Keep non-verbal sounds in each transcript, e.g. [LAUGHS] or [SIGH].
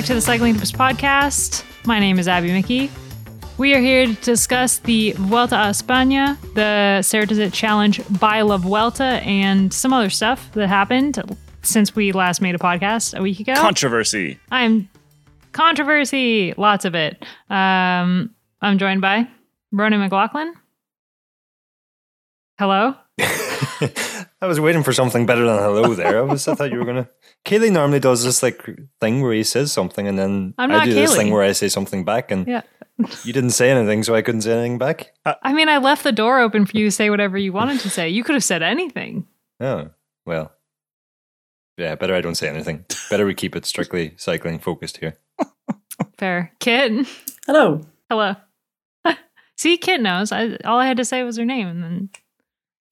back to the Cycling Tips podcast. My name is Abby Mickey. We are here to discuss the Vuelta a España, the Ceratizit Challenge by La Vuelta, and some other stuff that happened since we last made a podcast a week ago. Controversy. I'm controversy, lots of it. Um, I'm joined by Ronan McLaughlin. Hello. [LAUGHS] I was waiting for something better than hello there. I was I thought you were gonna [LAUGHS] Caley normally does this like thing where he says something and then I'm I do this thing where I say something back and Yeah. you didn't say anything so I couldn't say anything back. Uh, I mean, I left the door open for you to say whatever you wanted to say. You could have said anything. Oh. Well. Yeah, better I don't say anything. Better we keep it strictly cycling focused here. [LAUGHS] Fair. Kit. Hello. Hello. [LAUGHS] See, Kit knows. I, all I had to say was her name, and then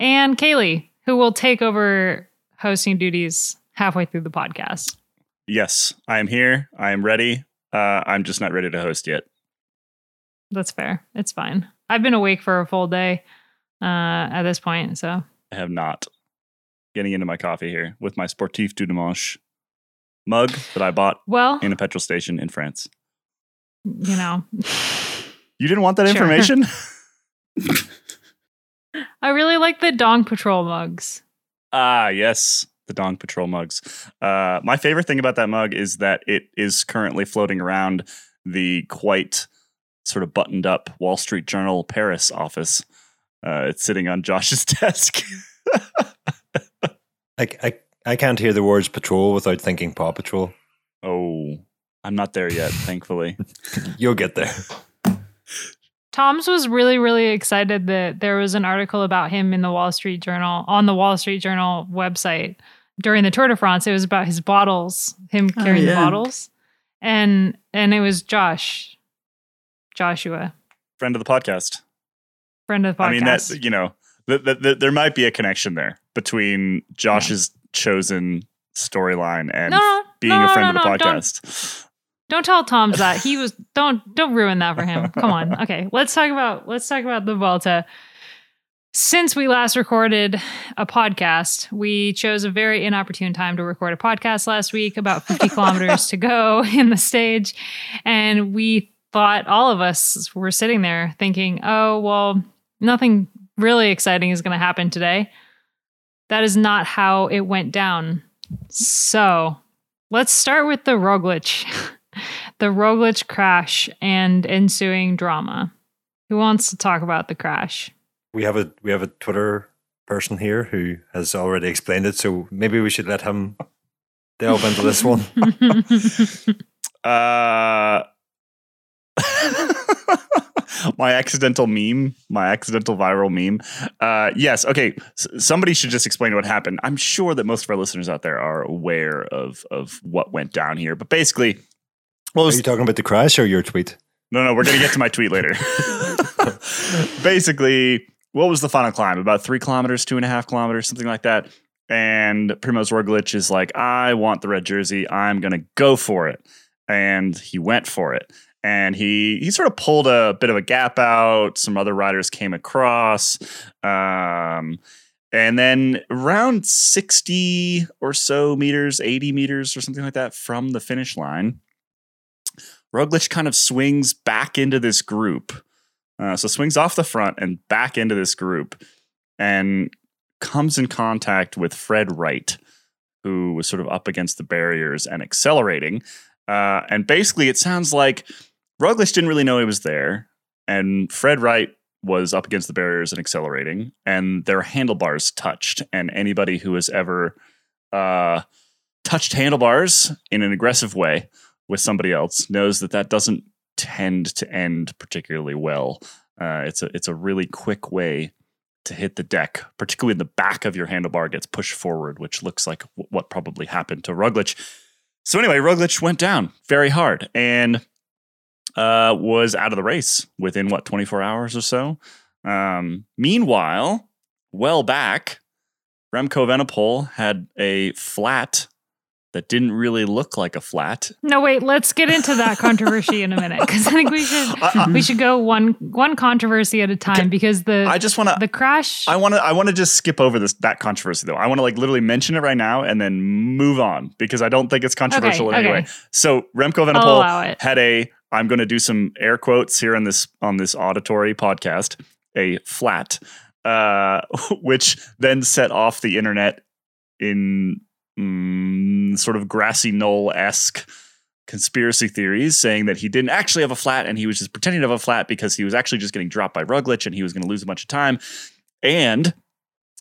and Caley, who will take over hosting duties halfway through the podcast. Yes, I am here. I am ready. Uh, I'm just not ready to host yet. That's fair. It's fine. I've been awake for a full day uh, at this point, so I have not. Getting into my coffee here with my Sportif du Dimanche mug that I bought well, in a petrol station in France. you know, You didn't want that Sure. information? [LAUGHS] [LAUGHS] I really like the Dong Patrol mugs. ah, yes, the Dong Patrol mugs. Uh, my favorite thing about that mug is that it is currently floating around the quite sort of buttoned up Wall Street Journal Paris office. Uh, it's sitting on Josh's [LAUGHS] desk. I, I, I can't hear the words patrol without thinking Paw Patrol. oh, I'm not there yet, thankfully. [LAUGHS] You'll get there. Tom's was really, really excited that there was an article about him in the Wall Street Journal on the Wall Street Journal website during the Tour de France. It was about his bottles, him Oh, carrying the bottles, and and it was Josh, Joshua, Friend of the podcast. friend of the podcast. I mean, that's you know, th- th- th- there might be a connection there between Josh's chosen storyline and no, no, being no, a friend no, of the no, don't- podcast. Don't tell Tom's that he was. Don't don't ruin that for him. Come on. Okay, let's talk about let's talk about the Vuelta. Since we last recorded a podcast, we chose a very inopportune time to record a podcast last week, about 50 [LAUGHS] kilometers to go in the stage. And we thought all of us were sitting there thinking, oh, well, nothing really exciting is going to happen today. That is not how it went down. So let's start with the Roglic. [LAUGHS] the Roglic crash and ensuing drama. Who wants to talk about the crash? We have a we have a Twitter person here who has already explained it, so maybe we should let him delve into this one. [LAUGHS] Uh, [LAUGHS] my accidental meme, my accidental viral meme. Uh, yes, okay. S- somebody should just explain what happened. I'm sure that most of our listeners out there are aware of of what went down here, but basically, well, it Are was you talking about the crash or your tweet? No, no, we're gonna get to my tweet later. [LAUGHS] Basically, what was the final climb? About three kilometers, two and a half kilometers, something like that. And Primoz Roglic is like, I want the red jersey. I'm gonna go for it. And he went for it. And he he sort of pulled a bit of a gap out. Some other riders came across. Um, and then around 60 or so meters, 80 meters or something like that from the finish line, Roglic kind of swings back into this group. Uh, so swings off the front and back into this group and comes in contact with Fred Wright, who was sort of up against the barriers and accelerating. Uh, and basically, it sounds like Roglic didn't really know he was there, and Fred Wright was up against the barriers and accelerating, and their handlebars touched. And anybody who has ever uh, touched handlebars in an aggressive way with somebody else knows that that doesn't tend to end particularly well. Uh, it's a it's a really quick way to hit the deck, particularly in the back of your handlebar gets pushed forward, which looks like w- what probably happened to Roglic. So anyway, Roglic went down very hard and uh, was out of the race within what 24 hours or so. Um, meanwhile, well back, Remco Evenepoel had a flat that didn't really look like a flat. No, wait. Let's get into that [LAUGHS] controversy in a minute because I think we should I, I, we should go one one controversy at a time because the I just want to. the crash. I want to. I want to just skip over this that controversy though. I want to like literally mention it right now and then move on because I don't think it's controversial Okay, in any okay. So Remco I'll Evenepoel allow it. had a. I'm going to do some air quotes here on this on this auditory podcast. A flat, uh, [LAUGHS] which then set off the internet in mm, sort of grassy knoll esque conspiracy theories saying that he didn't actually have a flat and he was just pretending to have a flat because he was actually just getting dropped by Roglic and he was going to lose a bunch of time. And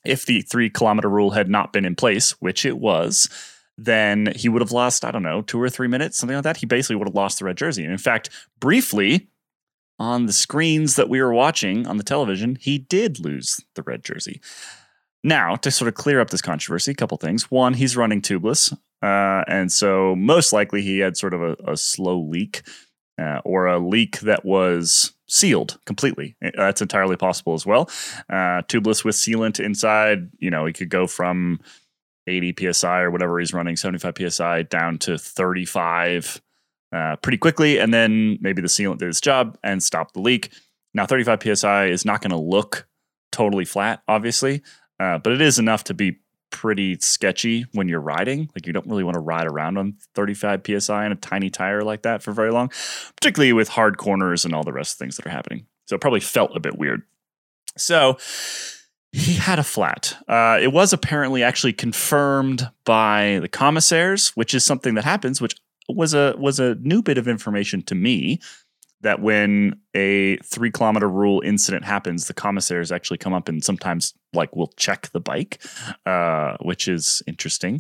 if the three kilometer rule had not been in place, which it was, then he would have lost, I don't know, two or three minutes, something like that. He basically would have lost the red jersey. And in fact, briefly on the screens that we were watching on the television, he did lose the red jersey. Now, to sort of clear up this controversy, a couple things. One, he's running tubeless. Uh, and so most likely he had sort of a, a slow leak uh, or a leak that was sealed completely. Uh, That's entirely possible as well. Uh, tubeless with sealant inside, you know, he could go from 80 psi or whatever he's running, 75 psi down to 35 uh, pretty quickly. And then maybe the sealant did its job and stopped the leak. Now, 35 psi is not going to look totally flat, obviously, uh, but it is enough to be pretty sketchy when you're riding. Like you don't really want to ride around on 35 psi on a tiny tire like that for very long, particularly with hard corners and all the rest of things that are happening. So it probably felt a bit weird. So he had a flat. Uh, it was apparently actually confirmed by the commissaires, which is something that happens, which was a was a new bit of information to me. That when a three kilometer rule incident happens, the commissaires actually come up and sometimes like will check the bike, uh, which is interesting.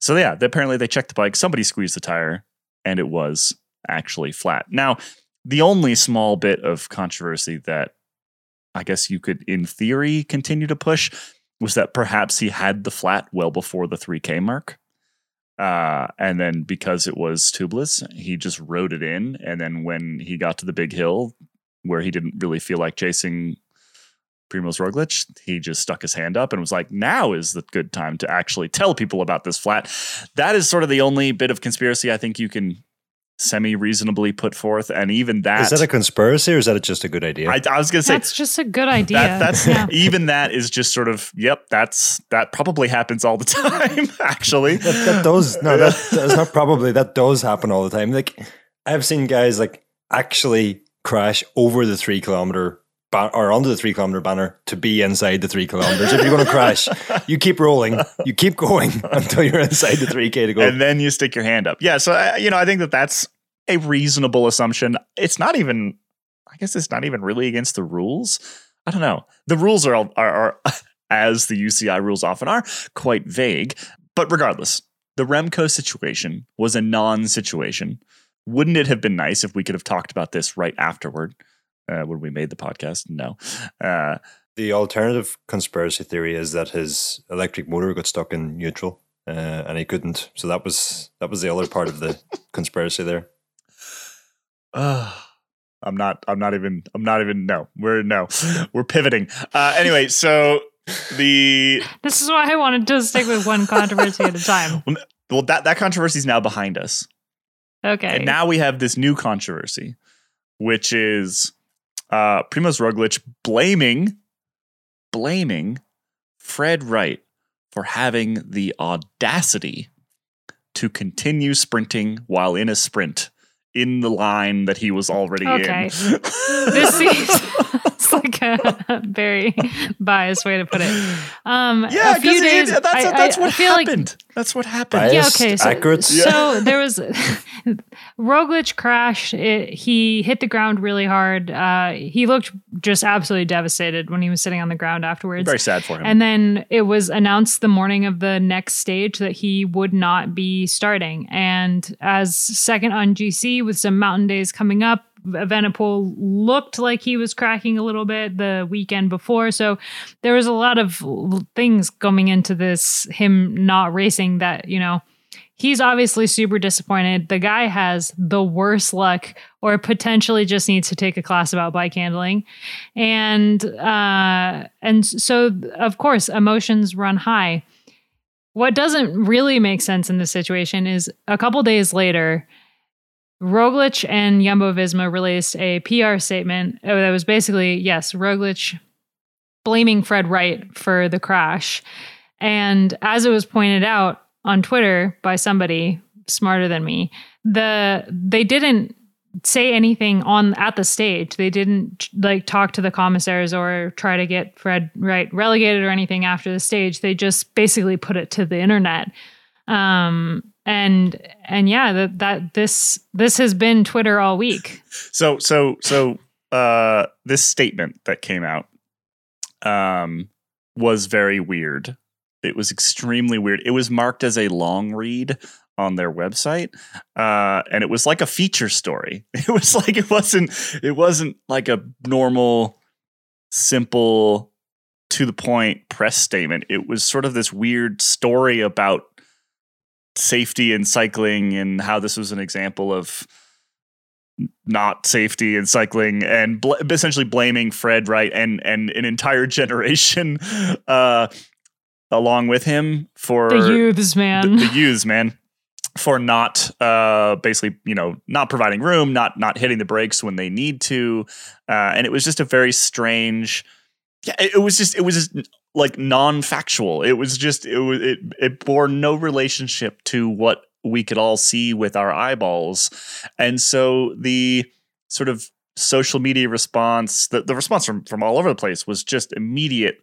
So yeah, apparently they checked the bike. Somebody squeezed the tire, and it was actually flat. Now, the only small bit of controversy that I guess you could, in theory, continue to push was that perhaps he had the flat well before the 3K mark. Uh, and then because it was tubeless, he just rode it in. And then when he got to the big hill where he didn't really feel like chasing Primoz Roglic, he just stuck his hand up and was like, now is the good time to actually tell people about this flat. That is sort of the only bit of conspiracy I think you can semi reasonably put forth. And even that. Is that a conspiracy or is that just a good idea? I, I was going to say, That's just a good idea. that, that's Yeah. [LAUGHS] even that is just sort of yep that's that probably happens all the [LAUGHS] time actually that, that does no [LAUGHS] that, that's not probably that does happen all the time like i've seen guys like actually crash over the three kilometer ba- or under the three kilometer banner to be inside the three kilometers. If you're going to crash [LAUGHS] you keep rolling. You keep going [LAUGHS] until you're inside the 3k to go. And then you stick your hand up. Yeah so I, you know i think that that's a reasonable assumption. It's not even i guess it's not even really against the rules. I don't know. The rules are are, are [LAUGHS] as the uci rules often are quite vague. But regardless the remco situation was a non-situation. Wouldn't it have been nice if we could have talked about this right afterward uh, when we made the podcast no uh, the alternative conspiracy theory is that his electric motor got stuck in neutral uh, and he couldn't so that was that was the other part of the [LAUGHS] conspiracy there Uh, [SIGHS] I'm not. I'm not even. I'm not even. No, we're no. We're pivoting. Uh, anyway, so the [LAUGHS] This is why I wanted to stick with one controversy at a time. [LAUGHS] well that that controversy is now behind us, Okay. and now we have this new controversy, which is uh, Primoz Roglic blaming blaming Fred Wright for having the audacity to continue sprinting while in a sprint in the line that he was already Okay. in. [LAUGHS] this seems like a [LAUGHS] very biased way to put it. Um, Yeah, a few because days. that's, I- that's I- what I feel like- happened. that's what happened. Bias. yeah, Biased, okay. So, accurate. so [LAUGHS] there was [LAUGHS] Roglic crashed. It, he hit the ground really hard. Uh, he looked just absolutely devastated when he was sitting on the ground afterwards. Very sad for him. And then it was announced the morning of the next stage that he would not be starting. And as second on GC with some mountain days coming up, Evenepoel looked like he was cracking a little bit the weekend before. So there was a lot of things coming into this, him not racing that, you know, he's obviously super disappointed. The guy has the worst luck or potentially just needs to take a class about bike handling. And uh and so of course emotions run high. what doesn't really make sense in this situation is a couple days later, Roglic and Jumbo Visma released a PR statement uh, that was basically yes, Roglic blaming Fred Wright for the crash. And as it was pointed out on Twitter by somebody smarter than me, the they didn't say anything on at the stage. They didn't like talk to the commissaires or try to get Fred Wright relegated or anything after the stage. They just basically put it to the internet. Um, and and yeah, that that this this has been Twitter all week. So so so uh, this statement that came out um, was very weird. It was extremely weird. It was marked as a long read on their website uh, and it was like a feature story [LAUGHS] it was like it wasn't it wasn't like a normal simple to the point press statement it was sort of this weird story about safety in cycling and how this was an example of not safety in cycling and bl- essentially blaming Fred Wright and and an entire [LAUGHS] generation uh, along with him for the youths man. The, the youths man for not uh, basically you know not providing room not not hitting the brakes when they need to uh, and it was just a very strange yeah it, it was just it was just like non-factual it was just it was it, it bore no relationship to what we could all see with our eyeballs and so the sort of social media response the, the response from from all over the place was just immediate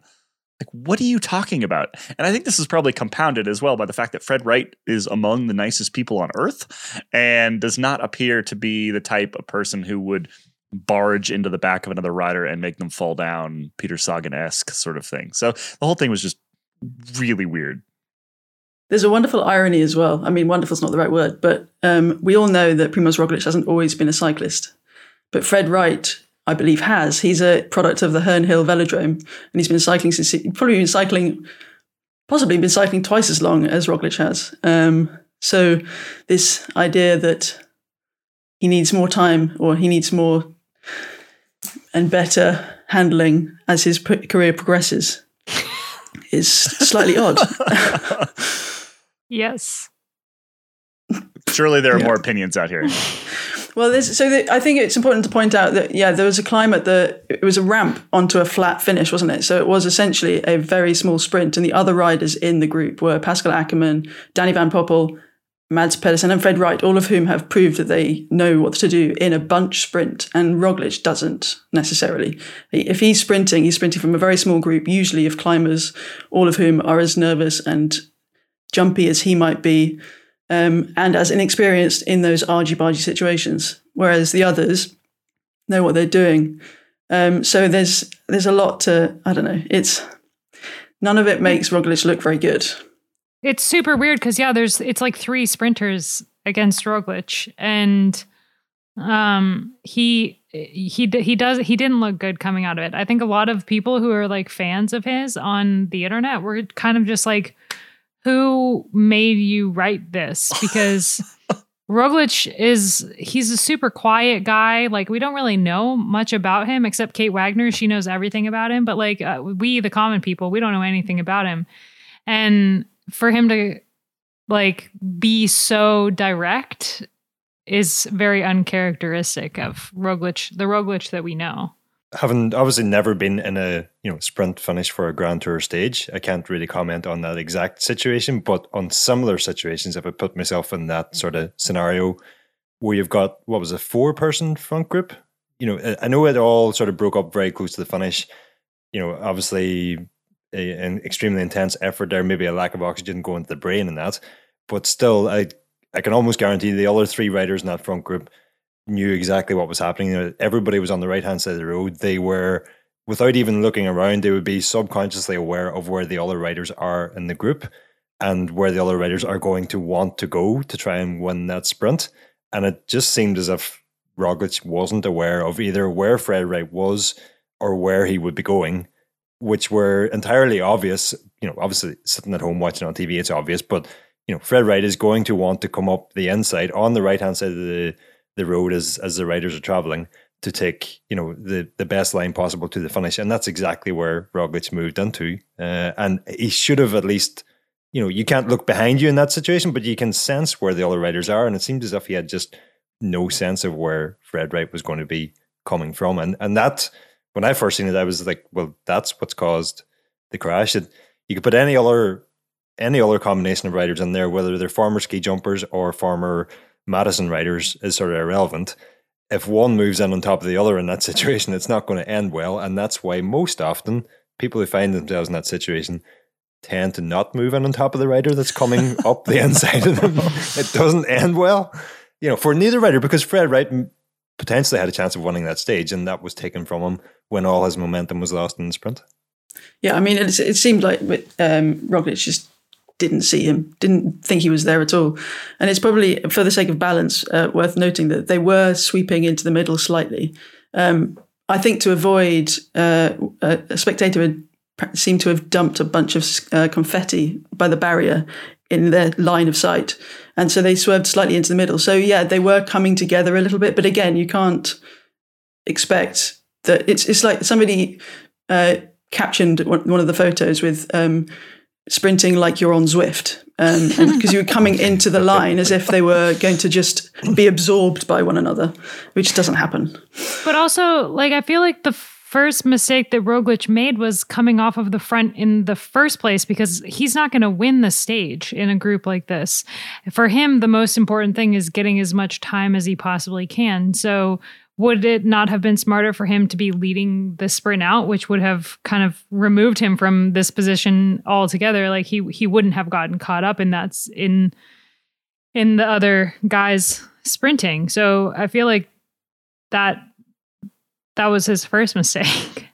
like, what are you talking about? And I think this is probably compounded as well by the fact that Fred Wright is among the nicest people on earth and does not appear to be the type of person who would barge into the back of another rider and make them fall down, Peter Sagan esque sort of thing. So the whole thing was just really weird. There's a wonderful irony as well. I mean, wonderful is not the right word, but um, we all know that Primoz Roglic hasn't always been a cyclist. But Fred Wright I believe, has. He's a product of the Herne Hill Velodrome, and he's been cycling since he, probably been cycling, possibly been cycling twice as long as Roglic has. Um, so this idea that he needs more time or he needs more and better handling as his career progresses is slightly odd. yes. Surely there are yeah. more opinions out here. Well, so the, I think it's important to point out that yeah, there was a climb at the. It was a ramp onto a flat finish, wasn't it? So it was essentially a very small sprint, and the other riders in the group were Pascal Ackermann, Danny Van Poppel, Mads Pedersen, and Fred Wright, all of whom have proved that they know what to do in a bunch sprint, and Roglic doesn't necessarily. If he's sprinting, he's sprinting from a very small group, usually of climbers, all of whom are as nervous and jumpy as he might be um, and as inexperienced in those argy-bargy situations, whereas the others know what they're doing. Um, so there's there's a lot to I don't know. It's none of it makes Roglic look very good. It's super weird because yeah, there's it's like three sprinters against Roglic, and um, he he he does he didn't look good coming out of it. I think a lot of people who are like fans of his on the internet were kind of just like who made you write this [LAUGHS] because Roglic is he's a super quiet guy. Like we don't really know much about him except Kate Wagner. She knows everything about him, but like uh, we the common people, we don't know anything about him. And for him to like be so direct is very uncharacteristic of Roglic, the Roglic that we know. Having obviously never been in a you know sprint finish for a grand tour stage. I can't really comment on that exact situation but on similar situations if i put myself in that sort of scenario where you've got what was a four person front group? You know i know it all sort of broke up very close to the finish. You know obviously a, an extremely intense effort there maybe a lack of oxygen going to the brain and that but still i i can almost guarantee the other three riders in that front group knew exactly what was happening. Everybody was on the right hand side of the road. They were, without even looking around, they would be subconsciously aware of where the other riders are in the group and where the other riders are going to want to go to try and win that sprint. And it just seemed as if Roglic wasn't aware of either where Fred Wright was or where he would be going, which were entirely obvious. You know, obviously sitting at home watching on TV, it's obvious, but you know, Fred Wright is going to want to come up the inside on the right hand side of the the road as as the riders are traveling to take you know the the best line possible to the finish, and that's exactly where Roglic moved into. Uh, and he should have at least you know, you can't look behind you in that situation, but you can sense where the other riders are. And it seemed as if he had just no sense of where Fred Wright was going to be coming from. And and that when I first seen it, I was like, well, that's what's caused the crash. It, you could put any other any other combination of riders in there, whether they're former ski jumpers or former Madison riders, is sort of irrelevant. If one moves in on top of the other in that [LAUGHS] situation, it's not going to end well. And that's why most often people who find themselves in that situation tend to not move in on top of the rider that's coming [LAUGHS] up the inside of them. [LAUGHS] It doesn't end well, you know, for neither rider because Fred Wright potentially had a chance of winning that stage, and that was taken from him when all his momentum was lost in the sprint. Yeah, I mean, it, it seemed like um, Roglic just didn't see him, didn't think he was there at all. And it's probably, for the sake of balance, uh, worth noting that they were sweeping into the middle slightly. Um, I think to avoid uh, a spectator seemed to have dumped a bunch of uh, confetti by the barrier in their line of sight. And so they swerved slightly into the middle. So, yeah, they were coming together a little bit. But again, you can't expect that it's, it's like somebody uh, captioned one of the photos with um, sprinting like you're on Zwift because um, [LAUGHS] you were coming into the line as if they were going to just be absorbed by one another, which doesn't happen. But also, like, I feel like the first mistake that Roglic made was coming off of the front in the first place because he's not going to win the stage in a group like this. For him, the most important thing is getting as much time as he possibly can. So, would it not have been smarter for him to be leading the sprint out, which would have kind of removed him from this position altogether? Like he he wouldn't have gotten caught up in that's in in the other guys sprinting. So I feel like that that was his first mistake.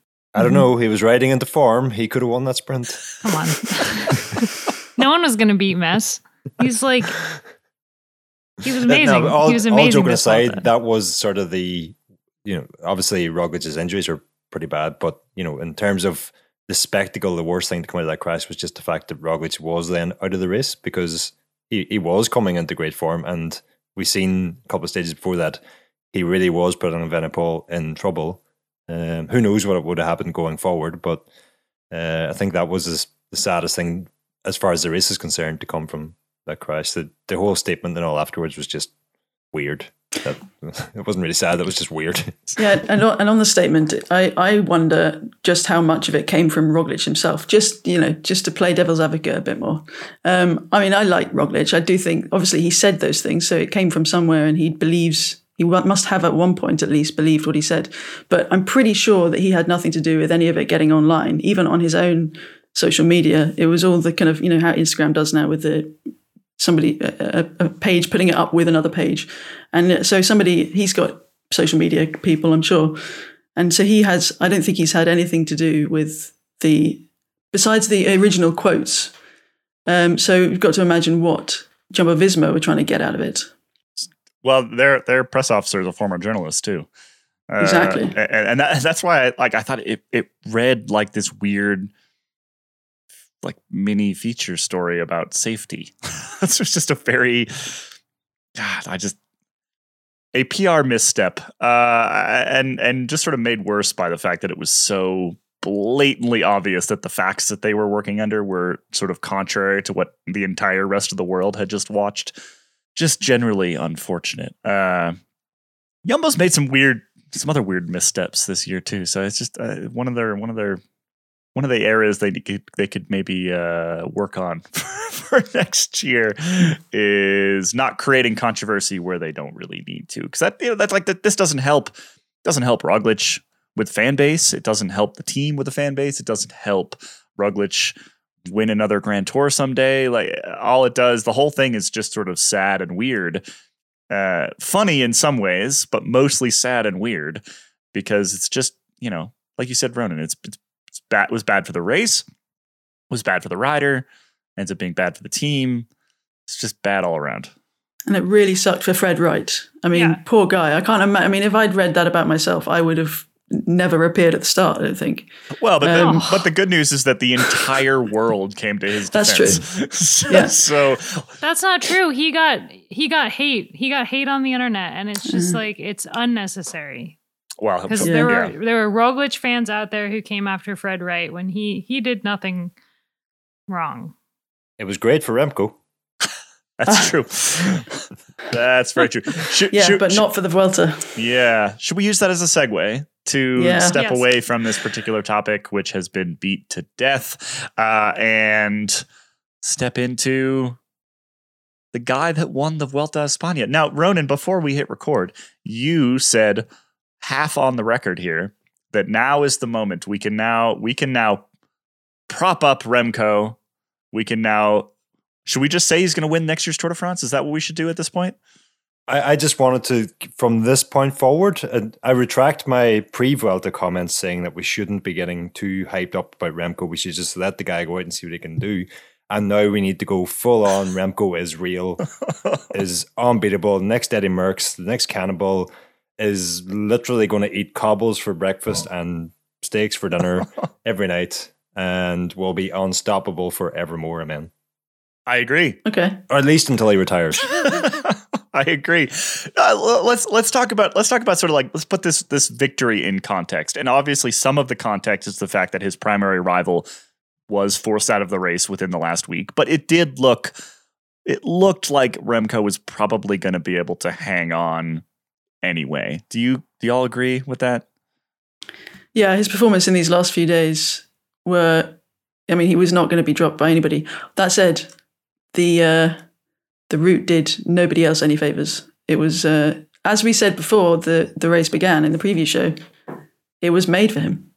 [LAUGHS] I don't mm-hmm. know. He was riding into form. He could have won that sprint. Come on. [LAUGHS] no one was going to beat Mess. He's like, [LAUGHS] he was [LAUGHS] amazing. No, all, he was amazing. All joking aside, that was sort of the, you know, obviously Roglic's injuries are pretty bad, but, you know, in terms of the spectacle, the worst thing to come out of that crash was just the fact that Roglic was then out of the race because he, he was coming into great form. And we've seen a couple of stages before that he really was putting Evenepoel in trouble. Um, who knows what would have happened going forward? But uh, I think that was the saddest thing as far as the race is concerned to come from that crash. The the whole statement and all afterwards was just weird. That, [LAUGHS] it wasn't really sad. That was just weird. [LAUGHS] yeah, and on, and on the statement, I, I wonder just how much of it came from Roglic himself. Just you know, just to play devil's advocate a bit more. Um, I mean, I like Roglic. I do think obviously he said those things, so it came from somewhere, and he believes he must have at one point at least believed what he said. But I'm pretty sure that he had nothing to do with any of it getting online, even on his own social media. It was all the kind of, you know, how Instagram does now with the somebody, a, a page putting it up with another page. And so somebody, he's got social media people, I'm sure. And so he has, I don't think he's had anything to do with the, besides the original quotes. Um, so you've got to imagine what Jumbo Visma were trying to get out of it. Well, their their press officer is a former journalist too. Uh, exactly, and, and that, that's why I, like I thought it it read like this weird like mini feature story about safety. [LAUGHS] this was just a very God, I just a PR misstep, uh, and and just sort of made worse by the fact that it was so blatantly obvious that the facts that they were working under were sort of contrary to what the entire rest of the world had just watched just generally unfortunate. Uh, Jumbo's made some weird, some other weird missteps this year too. So it's just uh, one of their one of their one of the areas they could they could maybe uh, work on [LAUGHS] for next year is not creating controversy where they don't really need to. Because that you know that's like that. This doesn't help. Doesn't help Roglic with fan base. It doesn't help the team with the fan base. It doesn't help Roglic win another Grand Tour someday. Like all it does, the whole thing is just sort of sad and weird. Uh, funny in some ways, but mostly sad and weird because it's just you know, like you said, Ronan, it's, it's bad. Was bad for the race, was bad for the rider, ends up being bad for the team. It's just bad all around. And it really sucked for Fred Wright. I mean, yeah. poor guy. I can't imagine. I mean, if I'd read that about myself, I would have never appeared at the start. I don't think. Well, but um, the, but the good news is that the entire [LAUGHS] world came to his defense. That's true. [LAUGHS] so, yeah. so that's not true. He got he got hate. He got hate on the internet, and it's just mm. like it's unnecessary. Well, because yeah. there were there were Roglic fans out there who came after Fred Wright when he he did nothing wrong. it was great for Remco. [LAUGHS] That's true. [LAUGHS] That's very true. Should, Yeah, should- but should- not for the Vuelta. Yeah. Should we use that as a segue to Yeah. step Yes. away from this particular topic, which has been beat to death, uh, and step into the guy that won the Vuelta a España? Now, Ronan, before we hit record, you said half on the record here that now is the moment. We can now we can now prop up Remco. We can now. Should we just say he's going to win next year's Tour de France? Is that what we should do at this point? I, I just wanted to, from this point forward, and I retract my pre Vuelta comments saying that we shouldn't be getting too hyped up about Remco. We should just let the guy go out and see what he can do. And now we need to go full on. [LAUGHS] Remco is real, [LAUGHS] is unbeatable. Next Eddie Merckx, the next Cannibal is literally going to eat cobbles for breakfast and steaks for dinner [LAUGHS] every night and will be unstoppable forevermore, amen. I agree. Okay. Or at least until he retires. [LAUGHS] I agree. Uh, let's let's talk about let's talk about sort of like let's put this this victory in context. And obviously, some of the context is the fact that his primary rival was forced out of the race within the last week. But it did look it looked like Remco was probably going to be able to hang on anyway. Do you do y'all agree with that? Yeah, his performance in these last few days were. I mean, he was not going to be dropped by anybody. That said, the uh, the route did nobody else any favors. It was, uh, as we said before the the race began in the preview show. It was made for him,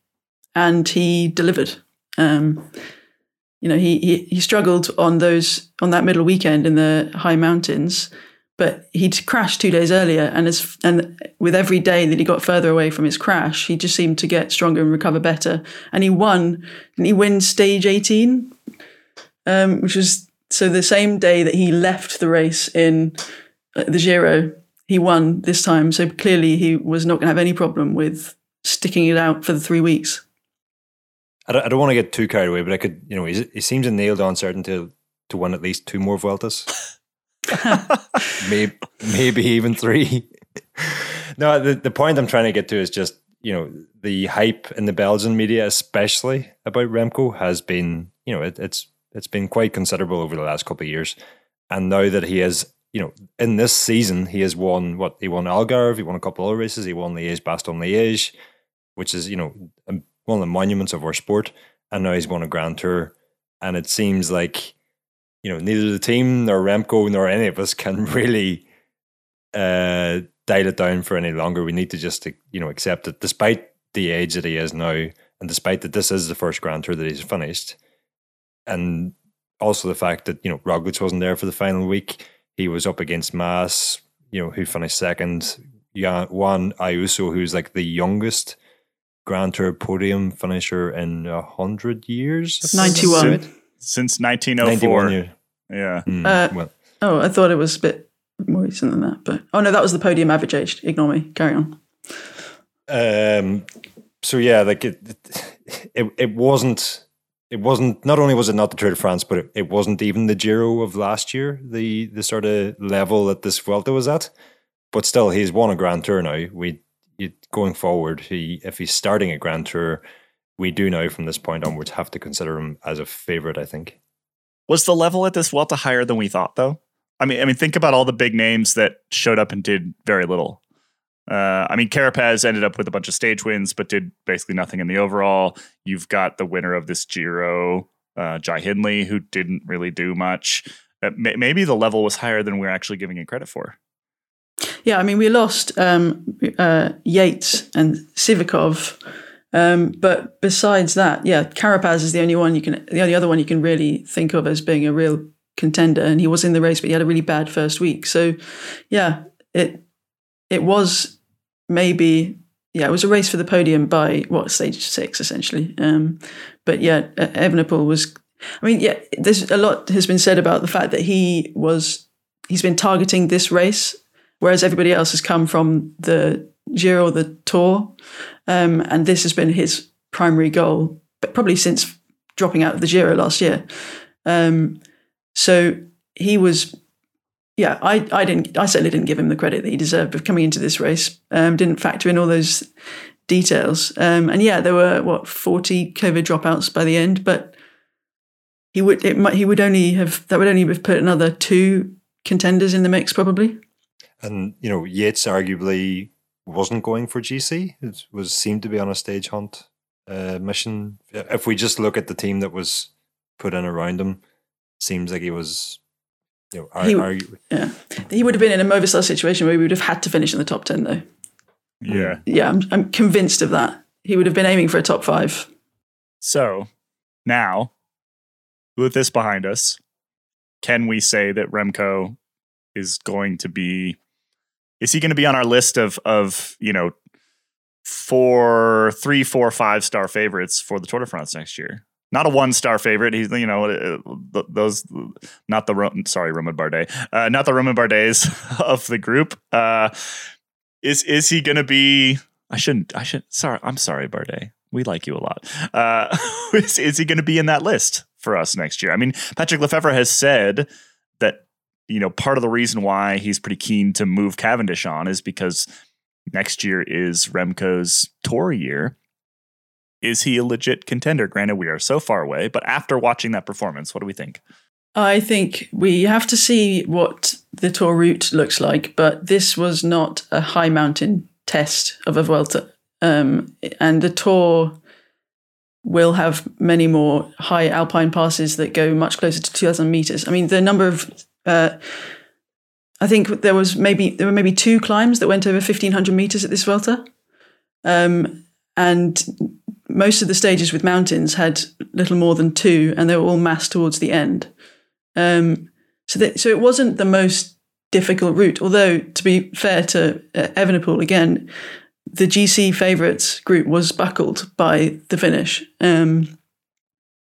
and he delivered. Um, you know, he, he he struggled on those on that middle weekend in the high mountains, but he'd crashed two days earlier, and as and with every day that he got further away from his crash, he just seemed to get stronger and recover better. And he won. Didn't he win stage eighteen? Um, which was so the same day that he left the race in uh, the Giro, he won this time. So clearly, he was not going to have any problem with sticking it out for the three weeks. I don't, I don't want to get too carried away, but I could, you know, he, he seems a nailed on certainty to, to win at least two more Vueltas. [LAUGHS] maybe, maybe even three. no, the, the point I'm trying to get to is just, you know, the hype in the Belgian media, especially about Remco, has been, you know, it, it's it's been quite considerable over the last couple of years. And now that he has, you know, in this season, he has won what he won Algarve, he won a couple other races, he won Liège, Bastogne Liège, which is, you know, um, one of the monuments of our sport. And now he's won a Grand Tour. And it seems like, you know, neither the team nor Remco nor any of us [LAUGHS] can really uh, dial it down for any longer. We need to just, you know, accept that despite the age that he is now, and despite that this is the first Grand Tour that he's finished, and also the fact that you know Roglic wasn't there for the final week. He was up against Mas, you know, who finished second. Juan Ayuso, who's like the youngest Grand Tour podium finisher in a hundred years. I think that's 91. right. Since 1904. Yeah. Mm, Uh, well, Oh, I thought it was a bit more recent than that. But oh no, that was the podium average age. Ignore me. Carry on. Um, so yeah, like it, it, it wasn't, it wasn't. Not only was it not the Tour de France, but it, it wasn't even the Giro of last year. The the sort of level that this Vuelta was at. But still, he's won a Grand Tour now. We you, going forward, he if he's starting a Grand Tour, we do now from this point onwards have to consider him as a favorite. I think. Was the level at this Vuelta higher than we thought, though? I mean, I mean, think about all the big names that showed up and did very little. Uh, I mean, Carapaz ended up with a bunch of stage wins, but did basically nothing in the overall. You've got the winner of this Giro, uh, Jai Hindley, who didn't really do much. Uh, may- maybe the level was higher than we're actually giving it credit for. Yeah, I mean, we lost um, uh, Yates and Sivakov, um, but besides that, yeah, Carapaz is the only one you can, the only other one you can really think of as being a real contender. And he was in the race, but he had a really bad first week. So, yeah, it it was maybe yeah, it was a race for the podium by what stage six essentially. Um, but yeah, Evenepoel was. I mean, yeah, there's a lot has been said about the fact that he was he's been targeting this race whereas everybody else has come from the Giro or the Tour. Um, and this has been his primary goal, but probably since dropping out of the Giro last year. Um, so he was, yeah, I, I didn't, I certainly didn't give him the credit that he deserved of coming into this race. Um, didn't factor in all those details. Um, and yeah, there were what forty COVID dropouts by the end, but he would it might he would only have that would only have put another two contenders in the mix probably. And you know, Yates arguably wasn't going for GC. It was seemed to be on a stage hunt uh, mission. If we just look at the team that was put in around him, seems like he was. You know, ar- He- argu- Yeah, he would have been in a Movistar situation where we would have had to finish in the top ten though. Yeah. Yeah, I'm, I'm convinced of that. He would have been aiming for a top five. So now, with this behind us, can we say that Remco is going to be? Is he going to be on our list of of you know four, three, four, five star favorites for the Tour de France next year? Not a one star favorite. He's you know uh, those not the sorry Romain Bardet, uh, not the Romain Bardets [LAUGHS] of the group. Uh, is is he going to be? I shouldn't. I should. Sorry, I'm sorry, Bardet. We like you a lot. Uh, [LAUGHS] is, is he going to be in that list for us next year? I mean, Patrick Lefevere has said you know part of the reason why he's pretty keen to move Cavendish on is because next year is Remco's tour year. Is he a legit contender? Granted, we are so far away, but after watching that performance, what do we think? I think we have to see what the tour route looks like, but this was not a high mountain test of a Vuelta. Um, and the tour will have many more high alpine passes that go much closer to 2,000 meters. I mean, the number of, uh, I think there was maybe there were maybe two climbs that went over 1,500 meters at this Vuelta, um, and most of the stages with mountains had little more than two, and they were all massed towards the end. Um, so that, so it wasn't the most difficult route. Although to be fair to uh, again, the GC favourites group was buckled by the finish. Um,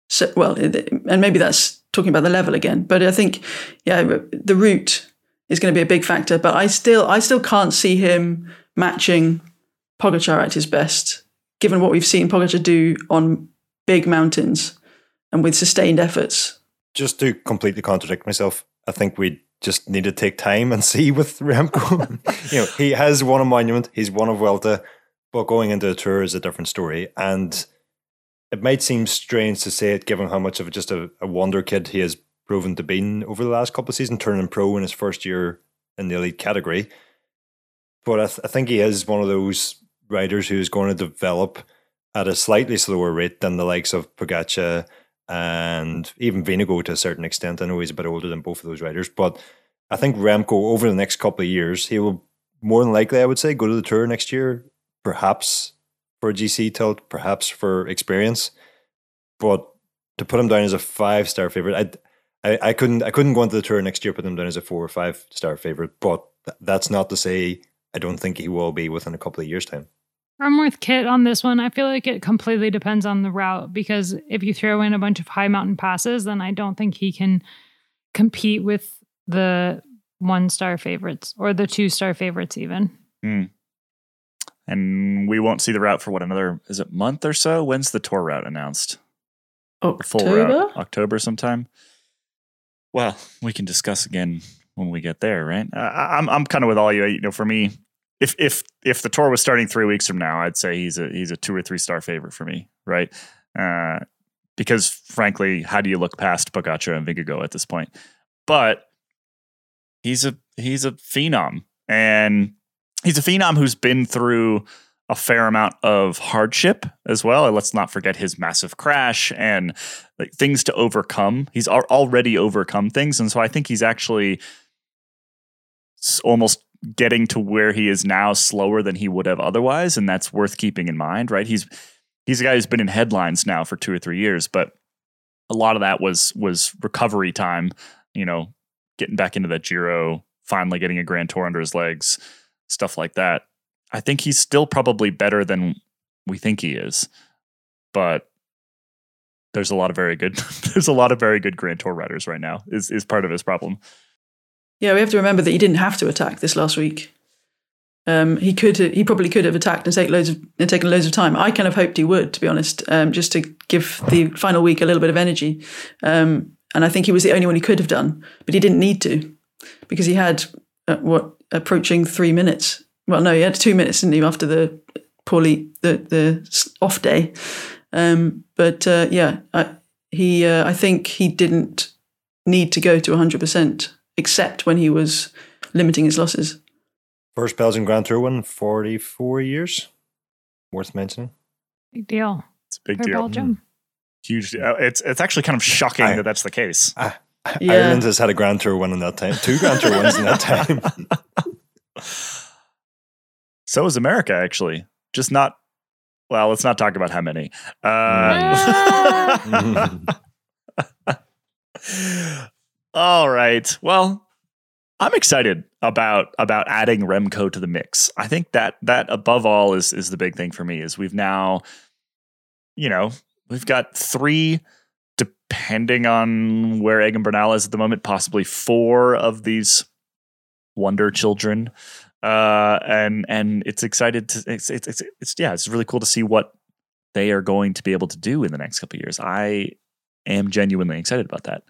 so well, and maybe that's talking about the level again. But I think yeah, the route is going to be a big factor. But I still I still can't see him matching Pogacar at his best, given what we've seen Pogacar do on big mountains and with sustained efforts. just to completely contradict myself, I think we just need to take time and [LAUGHS] see with Remco. [LAUGHS] you know, he has won a monument, he's won a Vuelta, but going into a tour is a different story. And it might seem strange to say it, given how much of just a, a wonder kid he has proven to be over the last couple of seasons, turning pro in his first year in the elite category. But I, th- I think he is one of those riders who's going to develop at a slightly slower rate than the likes of Pogacar and even Vingegaard to a certain extent. I know he's a bit older than both of those riders, but I think Remco over the next couple of years, he will more than likely, I would say, go to the tour next year, perhaps for a GC tilt, perhaps for experience. But to put him down as a five star favorite, I, I I couldn't I couldn't go into the tour next year put him down as a four or five star favorite. But th- that's not to say I don't think he will be within a couple of years' time. I'm with Kit on this one. I feel like it completely depends on the route because if you throw in a bunch of high mountain passes, then I don't think he can compete with the one star favorites or the two star favorites, even. Hmm. And we won't see the route for what another is it month or so? When's the tour route announced? October. route, October sometime. Well, we can discuss again when we get there, right? Uh, I'm I'm kind of with all you. You know, for me, if if if the tour was starting three weeks from now, I'd say he's a he's a two or three star favorite for me, right? Uh, because frankly, how do you look past Pogacar and Vingegaard at this point? But he's a he's a phenom, and he's a phenom who's been through a fair amount of hardship as well. And let's not forget his massive crash and like things to overcome. He's al- already overcome things, and so I think he's actually almost getting to where he is now slower than he would have otherwise, and that's worth keeping in mind, right? He's he's a guy who's been in headlines now for two or three years, but a lot of that was was recovery time. You know, getting back into that Giro, finally getting a Grand Tour under his legs, stuff like that. I think he's still probably better than we think he is, but there's a lot of very good [LAUGHS] there's a lot of very good Grand Tour riders right now. Is is part of his problem. Yeah, we have to remember that he didn't have to attack this last week. Um, he could, he probably could have attacked and loads of and taken loads of time. I kind of hoped he would, to be honest, um, just to give the final week a little bit of energy. Um, and I think he was the only one he could have done, but he didn't need to because he had uh, what approaching three minutes. Well, no, he had two minutes, didn't he, after the poorly the the off day. Um, but uh, yeah, I, he, uh, I think he didn't need to go to 100%, except when he was limiting his losses. First Belgian Grand Tour win, 44 years. Worth mentioning. Big deal. It's a big For deal. Belgium. Huge. uh, It's it's actually kind of shocking I- that that's the case. Yeah. Ireland has had a Grand Tour win in that time. Two Grand Tour wins in that [LAUGHS] time. So is America actually. Just not. Well, let's not talk about how many. Uh, [LAUGHS] all right. Well, I'm excited about about adding Remco to the mix. I think that that above all is is the big thing for me. Is we've now, you know, we've got three, depending on where Egan Bernal is at the moment, possibly four of these wonder children uh, and and it's excited to it's, it's it's it's yeah it's really cool to see what they are going to be able to do in the next couple of years. I am genuinely excited about that.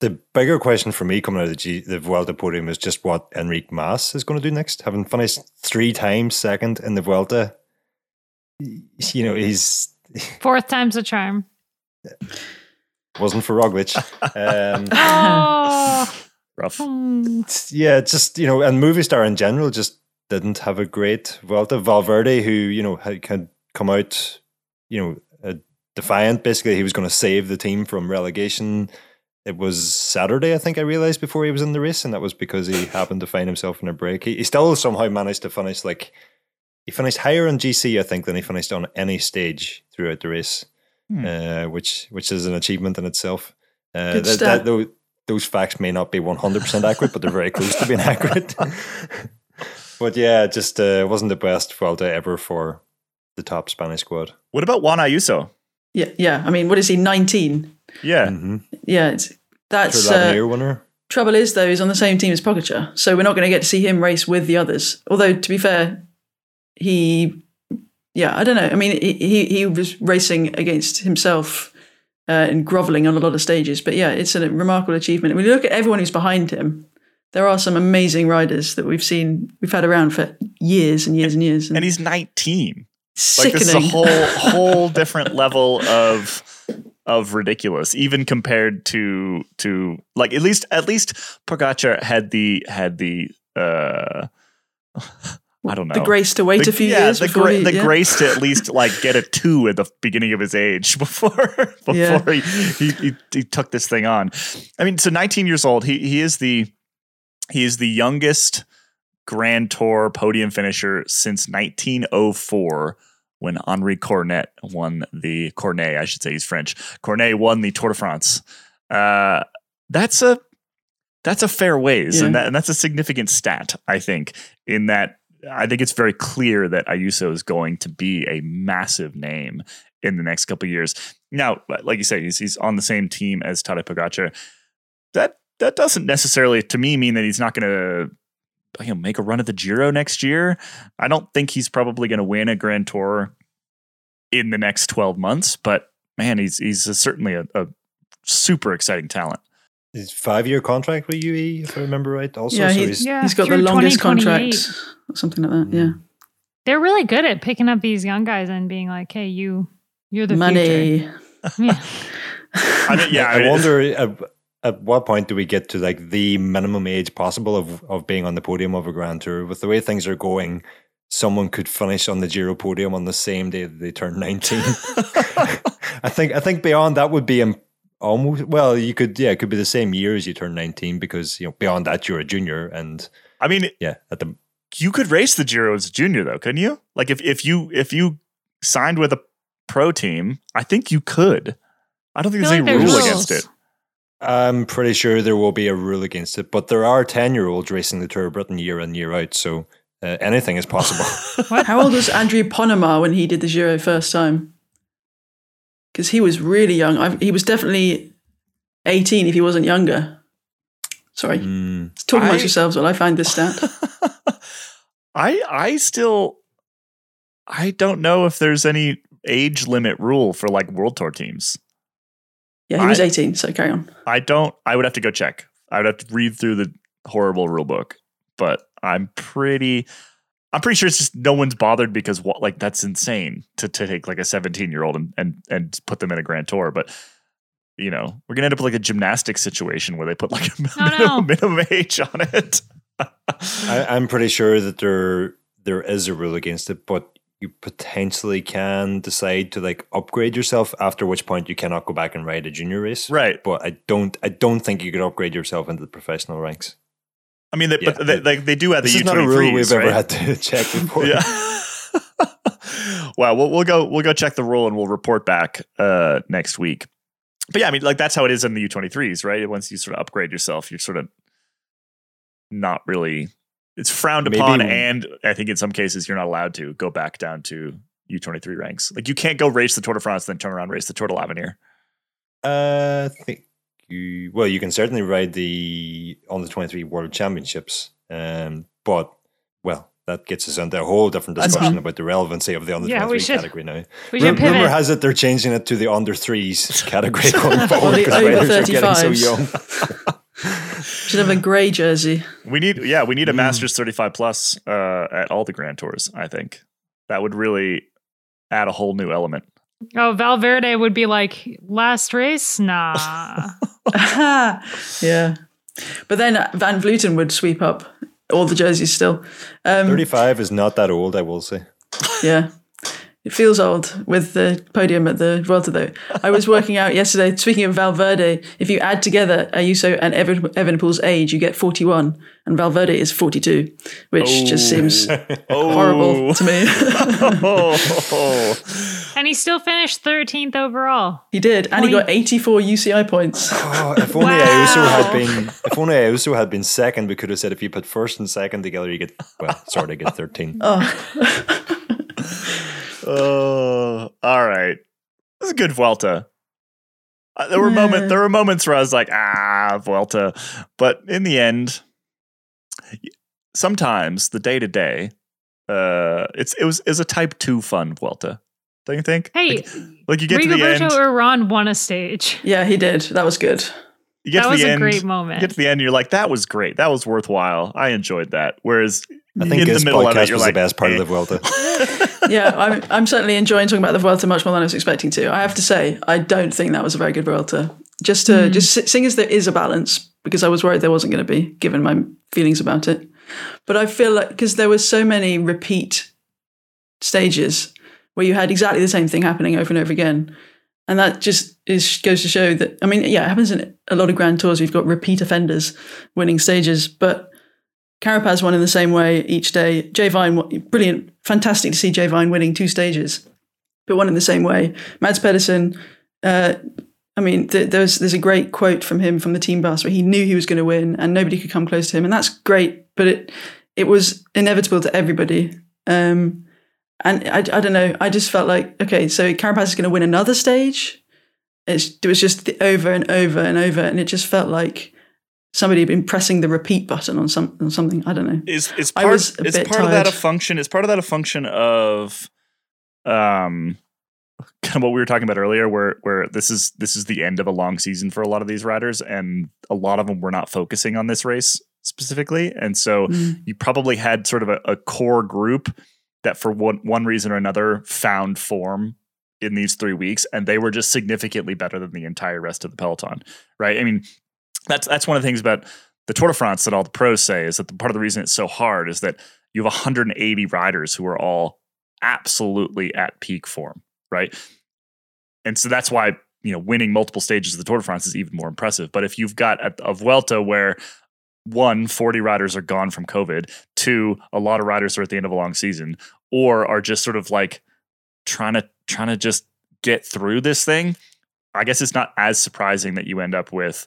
The bigger question for me coming out of the, G, the Vuelta podium is just what Enrique Mas is going to do next. Having finished three times second in the Vuelta, you know, he's Fourth time's a charm. Wasn't for Roglic. [LAUGHS] Um, Oh. [LAUGHS] [LAUGHS] Rough. Yeah, just you know, and Movistar in general just didn't have a great Vuelta. Valverde, who you know had, had come out, you know, uh, defiant. Basically, he was going to save the team from relegation. It was Saturday, I think. I realized before he was in the race, and that was because he happened to find himself in a break. He, he still somehow managed to finish like he finished higher on GC, I think, than he finished on any stage throughout the race, Hmm. uh, which which is an achievement in itself. Uh, Good that, that, though, those facts may not be 100% accurate, but they're very close to being accurate. [LAUGHS] but yeah, just uh, wasn't the best Vuelta ever for the top Spanish squad. What about Juan Ayuso? Yeah, yeah. I mean, what is he? 19. Yeah, Mm-hmm. Yeah, it's, that's Tour uh, winner. trouble is though he's on the same team as Pogacar, so we're not going to get to see him race with the others. Although to be fair, he, yeah, I don't know. I mean, he he, was racing against himself uh, and groveling on a lot of stages. But yeah, it's a remarkable achievement. When you look at everyone who's behind him, there are some amazing riders that we've seen, we've had around for years and years and years. and he's 19. Like sickening. this is a whole [LAUGHS] whole different level of of ridiculous, even compared to to like at least at least Pogacar had the had the uh I don't know the grace to wait the, a few yeah, years the, gra- he, the yeah. grace to at least like get a two at the beginning of his age [LAUGHS] before [LAUGHS] before Yeah. he, he, he he took this thing on. I mean, so 19 years old, he he is the he is the youngest Grand Tour podium finisher since 1904 when Henri Cornet won the Cornet, I should say he's French. Cornet won the Tour de France. Uh, that's a that's a fair ways, and, that, and that's a significant stat, I think. In that, I think it's very clear that Ayuso is going to be a massive name in the next couple of years. Now, like you say, he's he's on the same team as Tadej Pogacar. That that doesn't necessarily, to me, mean that he's not going to you know, make a run at the Giro next year. I don't think he's probably going to win a Grand Tour in the next twelve months. But man, he's he's a, certainly a, a super exciting talent. His five year contract with UAE, if I remember right. Also, yeah, so he's, he's, Yeah, he's got the longest contract or something like that. Yeah, mm. They're really good at picking up these young guys and being like, "Hey, you, you're the money. future." [LAUGHS] Yeah. I yeah, I, I wonder at, at what point do we get to like the minimum age possible of, of being on the podium of a Grand Tour? With the way things are going, someone could finish on the Giro podium on the same day that they turn 19. [LAUGHS] [LAUGHS] I think I think beyond that would be almost well, you could yeah, it could be the same year as you turn 19 because you know beyond that you're a junior and I mean, yeah, at the you could race the Giro as a junior though, couldn't you? Like if if you if you signed with a pro team, I think you could. I don't think I there's feel any rule there's against it. I'm pretty sure there will be a rule against it, but there are 10 year olds racing the Tour of Britain year in, year out. So uh, anything is possible. [LAUGHS] How old was Andrii Ponomar when he did the Giro first time? Because he was really young. I, he was definitely 18 if he wasn't younger. Sorry. Hmm. Talk amongst I- yourselves while I find this stat. [LAUGHS] I I still I don't know if there's any age limit rule for like world tour teams. Yeah, he was I- 18, so carry on. I don't I would have to go check. I would have to read through the horrible rule book, but I'm pretty I'm pretty sure it's just no one's bothered because what like that's insane to, to take like a 17 year old and, and and put them in a grand tour. But you know, we're gonna end up with like a gymnastic situation where they put like a [LAUGHS] Oh, minimum, no. minimum age on it. I, [LAUGHS] I'm pretty sure that there there is a rule against it, but you potentially can decide to like upgrade yourself. After which point you cannot go back and ride a junior race. right. But I don't. I don't think you could upgrade yourself into the professional ranks. I mean, they, Yeah. but they, they, they do have the This is U23s, not a rule we've ever had to [LAUGHS] check before. Yeah. [LAUGHS] wow. We'll, we'll go. We'll go check the rule and we'll report back uh, next week. But yeah, I mean, like that's how it is in the U23s, right? Once you sort of upgrade yourself, you're sort of not really. It's frowned Maybe- upon, and I think in some cases you're not allowed to go back down to U23 ranks. Like you can't go race the Tour de France, then turn around and race the Tour de l'Avenir. Uh, I think you. Well, you can certainly ride the on the twenty three World Championships. Um, but well, that gets us into a whole different discussion about the relevancy of the under Yeah, twenty we three should- category now. We Ru- pivot. rumor has it they're changing it to the under threes [LAUGHS] category going forward because over riders are getting so young. [LAUGHS] [LAUGHS] Should have a grey jersey. We need, yeah, we need a Mm. Masters 35 plus uh, at all the Grand Tours. I think that would really add a whole new element. Oh, Valverde would be like, last race? Nah. [LAUGHS] yeah. But then Van Vleuten would sweep up all the jerseys still. Um, Thirty five is not that old, I will say. Yeah. It feels old with the podium at the Vuelta, though. I was working out yesterday, speaking of Valverde, if you add together Ayuso and Evan, Evenepoel's age, you get 41, and Valverde is 42, which just seems Oh. [LAUGHS] horrible oh. to me. oh. [LAUGHS] and he still finished 13th overall. he did, and he got 84 UCI points. [LAUGHS] Oh, if only Wow. Ayuso had been if only Ayuso had been second, we could have said if you put first and second together, you get well, sorry, of get thirteen. Oh, all right. This is a good Vuelta. Uh, there were moment, there were moments where I was like, ah, Vuelta, but in the end, sometimes the day to day, uh, it's it was is a type two fun Vuelta. Don't you think? Hey, like, like you get to the Rigoberto end, Uran won a stage. Yeah, he did. That was good. you get That to was the a end, great you get moment. to the end, you're like, that was great, that was worthwhile. I enjoyed that. Whereas I think in the middle of podcast it, you're was like, the best part eh. of the Vuelta. [LAUGHS] Yeah, I'm, I'm certainly enjoying talking about the Vuelta much more than I was expecting to. I have to say, I don't think that was a very good Vuelta. Just to hmm. just seeing as there is a balance, because I was worried there wasn't going to be, given my feelings about it. But I feel like because there were so many repeat stages where you had exactly the same thing happening over and over again, and that just is goes to show that. I mean, yeah, it happens in a lot of Grand Tours. You've got repeat offenders winning stages, but Carapaz won in the same way each day. Jay Vine, brilliant, fantastic to see Jay Vine winning two stages, but one in the same way. Mads Pedersen, uh, I mean, th- there's there's a great quote from him from the team bus where he knew he was going to win and nobody could come close to him, and that's great. But it it was inevitable to everybody. Um, and I, I don't know. I just felt like okay, so Carapaz is going to win another stage. It's, it was just over and over and over, and it just felt like somebody had been pressing the repeat button on some on something. I don't know. is is part is part of that a function is part of that a function of um kind of what we were talking about earlier where where this is this is the end of a long season for a lot of these riders and a lot of them were not focusing on this race specifically and so Mm. you probably had sort of a, a core group that for one one reason or another found form in these three weeks and they were just significantly better than the entire rest of the peloton right i mean that's that's one of the things about the Tour de France that all the pros say is that the, part of the reason it's so hard is that you have 180 riders who are all absolutely at peak form, right? And so that's why you know winning multiple stages of the Tour de France is even more impressive. But if you've got a, a Vuelta where one 40 riders are gone from COVID, two a lot of riders are at the end of a long season, or are just sort of like trying to trying to just get through this thing, I guess it's not as surprising that you end up with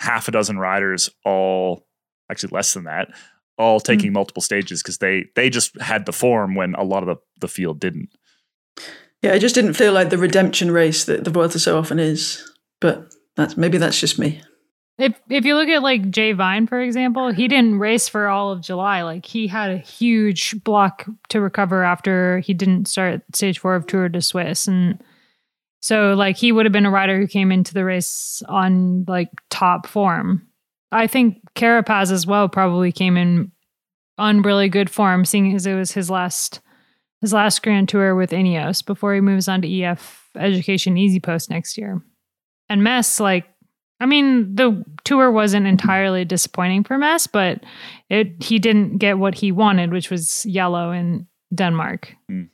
half a dozen riders all actually less than that all hmm. taking multiple stages because they they just had the form when a lot of the, the field didn't Yeah, it just didn't feel like the redemption race that the Vuelta so often is. But that's maybe that's just me. If if you look at like Jay Vine, for example, he didn't race for all of July. Like he had a huge block to recover after he didn't start stage four of Tour de Suisse. And so like he would have been a rider who came into the race on like top form. I think Carapaz as well probably came in on really good form, seeing as it was his last his last Grand Tour with Ineos before he moves on to EF Education EasyPost next year. and Mas, like, I mean, the tour wasn't entirely disappointing for Mas, but it he didn't get what he wanted, which was yellow in Denmark. Hmm.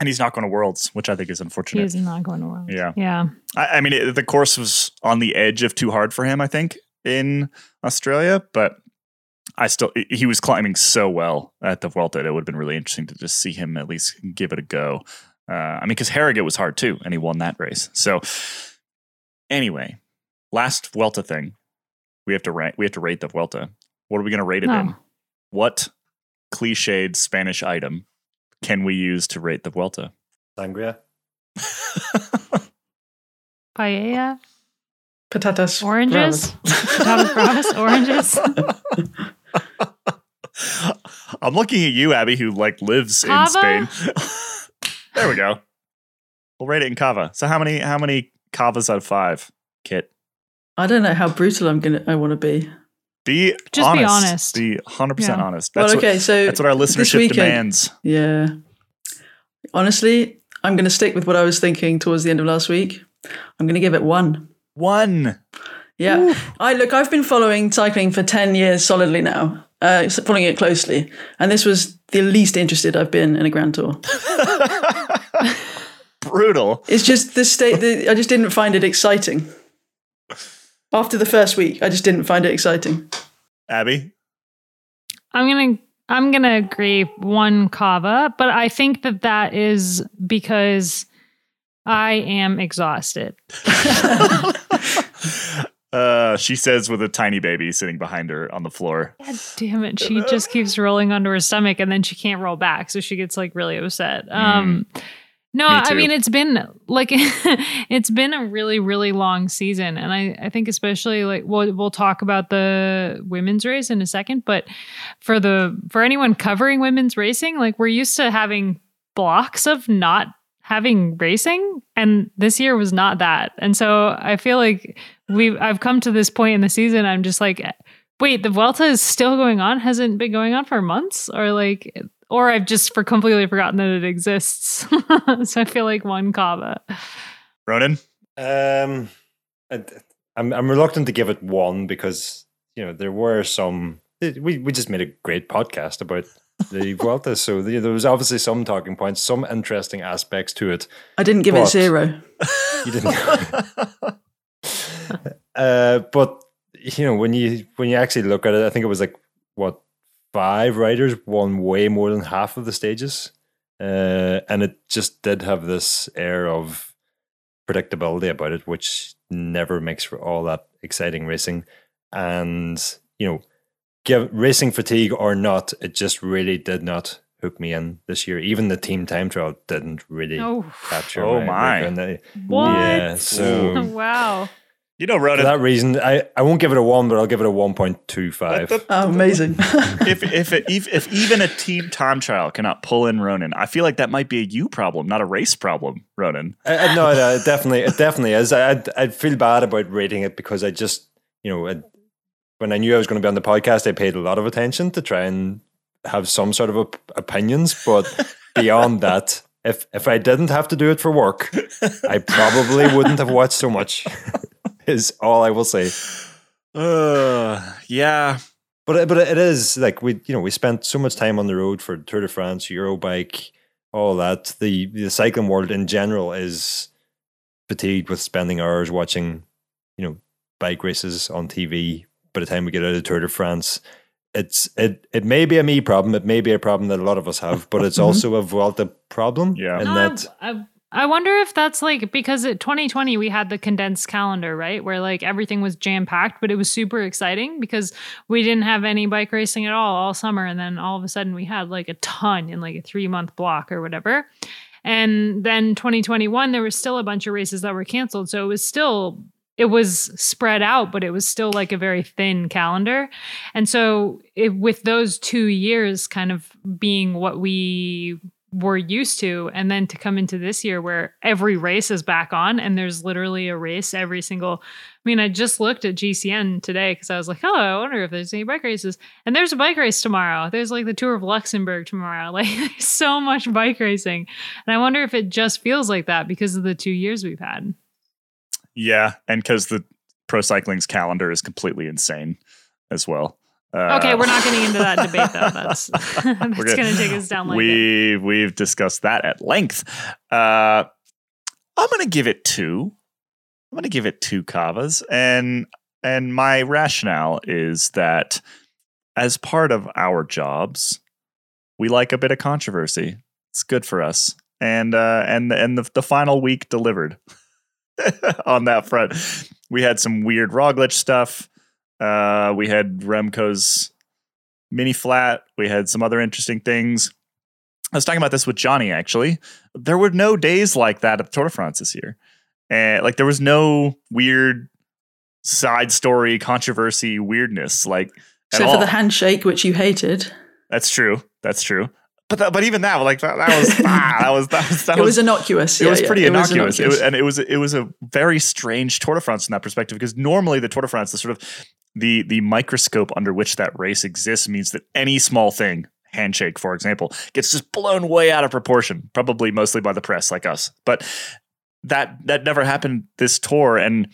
And he's not going to Worlds, which I think is unfortunate. is not going to Worlds. Yeah. Yeah. I, I mean, it, the course was on the edge of too hard for him. I think in Australia, but I still he was climbing so well at the Vuelta. It would have been really interesting to just see him at least give it a go. Uh, I mean, because Harrogate was hard too, and he won that race. So anyway, last Vuelta thing, we have to rank. We have to rate the Vuelta. What are we going to rate it in? Oh. What cliched Spanish item can we use to rate the Vuelta? Sangria. [LAUGHS] Paella, Patatas. oranges, Patatas bravas, oranges. [LAUGHS] I'm looking at you, Abby, who like lives Cava? in Spain. [LAUGHS] there we go. We'll rate it in Cava. So how many how many Cavas out of five, Kit? I don't know how brutal I'm gonna. I want to be. Be Just be honest. honest. Be 100 percent Yeah. honest. That's well, okay, what so that's what our this listenership weekend- demands. Yeah. Honestly, I'm going to stick with what I was thinking towards the end of last week. I'm going to give it one. One. Yeah. I look, I've been following cycling for 10 years solidly now, uh, following it closely. And this was the least interested I've been in a Grand Tour. [LAUGHS] Brutal. It's just the state, the, I just didn't find it exciting. After the first week, I just didn't find it exciting. Abby. I'm gonna I'm gonna agree one Cava, but I think that that is because I am exhausted. [LAUGHS] uh, she says with a tiny baby sitting behind her on the floor. God damn it, she just keeps rolling onto her stomach and then she can't roll back, so she gets like really upset. Um, no, Me I mean it's been like [LAUGHS] it's been a really really long season, and I I think especially like we'll we'll talk about the women's race in a second, but for the for anyone covering women's racing, like we're used to having blocks of not having racing and this year was not that. And so i feel like we've i've come to this point in the season i'm just like wait the Vuelta is still going on? Hasn't been going on for months? Or like or i've just for completely forgotten that it exists [LAUGHS] so i feel like one Cava Ronan. Um, I, I'm I'm reluctant to give it one because you know there were some. We we just made a great podcast about the [LAUGHS] Vuelta, so the, there was obviously some talking points, some interesting aspects to it. I didn't give it zero. [LAUGHS] You didn't. uh, but you know when you when you actually look at it, I think it was like what five riders won way more than half of the stages, uh, and it just did have this air of predictability about it, which never makes for all that exciting racing. And you know, give racing fatigue or not, it just really did not hook me in this year. Even the team time trial didn't really oh capture. Oh my, my. and I- what Yeah, so [LAUGHS] wow You know, Ronan. for that reason, I, I won't give it a one, but I'll give it a one point two five. Oh, amazing. [LAUGHS] if if it, if if even a team time trial cannot pull in Ronan, I feel like that might be a you problem, not a race problem, Ronan. I, I, no, no, it definitely, it definitely is. I, I'd, I'd feel bad about rating it because I just, you know, I, when I knew I was going to be on the podcast, I paid a lot of attention to try and have some sort of op- opinions. But [LAUGHS] beyond that, if if I didn't have to do it for work, I probably wouldn't have watched so much. [LAUGHS] is all I will say. Uh, yeah. But but it is like we you know we spent so much time on the road for Tour de France, Eurobike, all that. The the cycling world in general is fatigued with spending hours watching, you know, bike races on TV. By the time we get out of Tour de France, it's it it may be a me problem. It may be a problem that a lot of us have, but it's [LAUGHS] Mhm. also a Vuelta problem. Yeah. and No, I- that I, I wonder if that's like because at 2020 we had the condensed calendar, right? Where like everything was jam packed, but it was super exciting because we didn't have any bike racing at all all summer. And then all of a sudden we had like a ton in like a three month block or whatever. And then 2021, there was still a bunch of races that were canceled. So it was still, it was spread out, but it was still like a very thin calendar. And so it, with those two years kind of being what we were used to and then to come into this year where every race is back on and there's literally a race every single I mean I just looked at GCN today cuz I was like oh I wonder if there's any bike races. And there's a bike race tomorrow. There's like the Tour of Luxembourg tomorrow. [LAUGHS] Like there's so much bike racing. And I wonder if it just feels like that because of the 2 years we've had. Yeah, and because the pro cycling's calendar is completely insane as well. Uh, Okay, we're not getting into that debate though. [LAUGHS] That's [LAUGHS] that's going to take us down like it. we we've discussed that at length. Uh, I'm going to give it two. I'm going to give it two Cavas, and and my rationale is that as part of our jobs, we like a bit of controversy. It's good for us, and uh, and and the the final week delivered [LAUGHS] on that front. We had some weird Roglic stuff. Uh, we had Remco's mini flat. We had some other interesting things. I was talking about this with Johnny actually. There were no days like that at the Tour de France this year. And like there was no weird side story, controversy, weirdness. Like So all. for the handshake, which you hated, That's true. That's true. But that, but even that, like that, that was [LAUGHS] ah, that was that was that it was, was innocuous. it Yeah, was yeah, pretty it was innocuous. It was, and it was it was a very strange Tour de France from that perspective because normally the Tour de France, the sort of the the microscope under which that race exists means that any small thing, handshake for example, gets just blown way out of proportion, probably mostly by the press like us. But that that never happened this tour and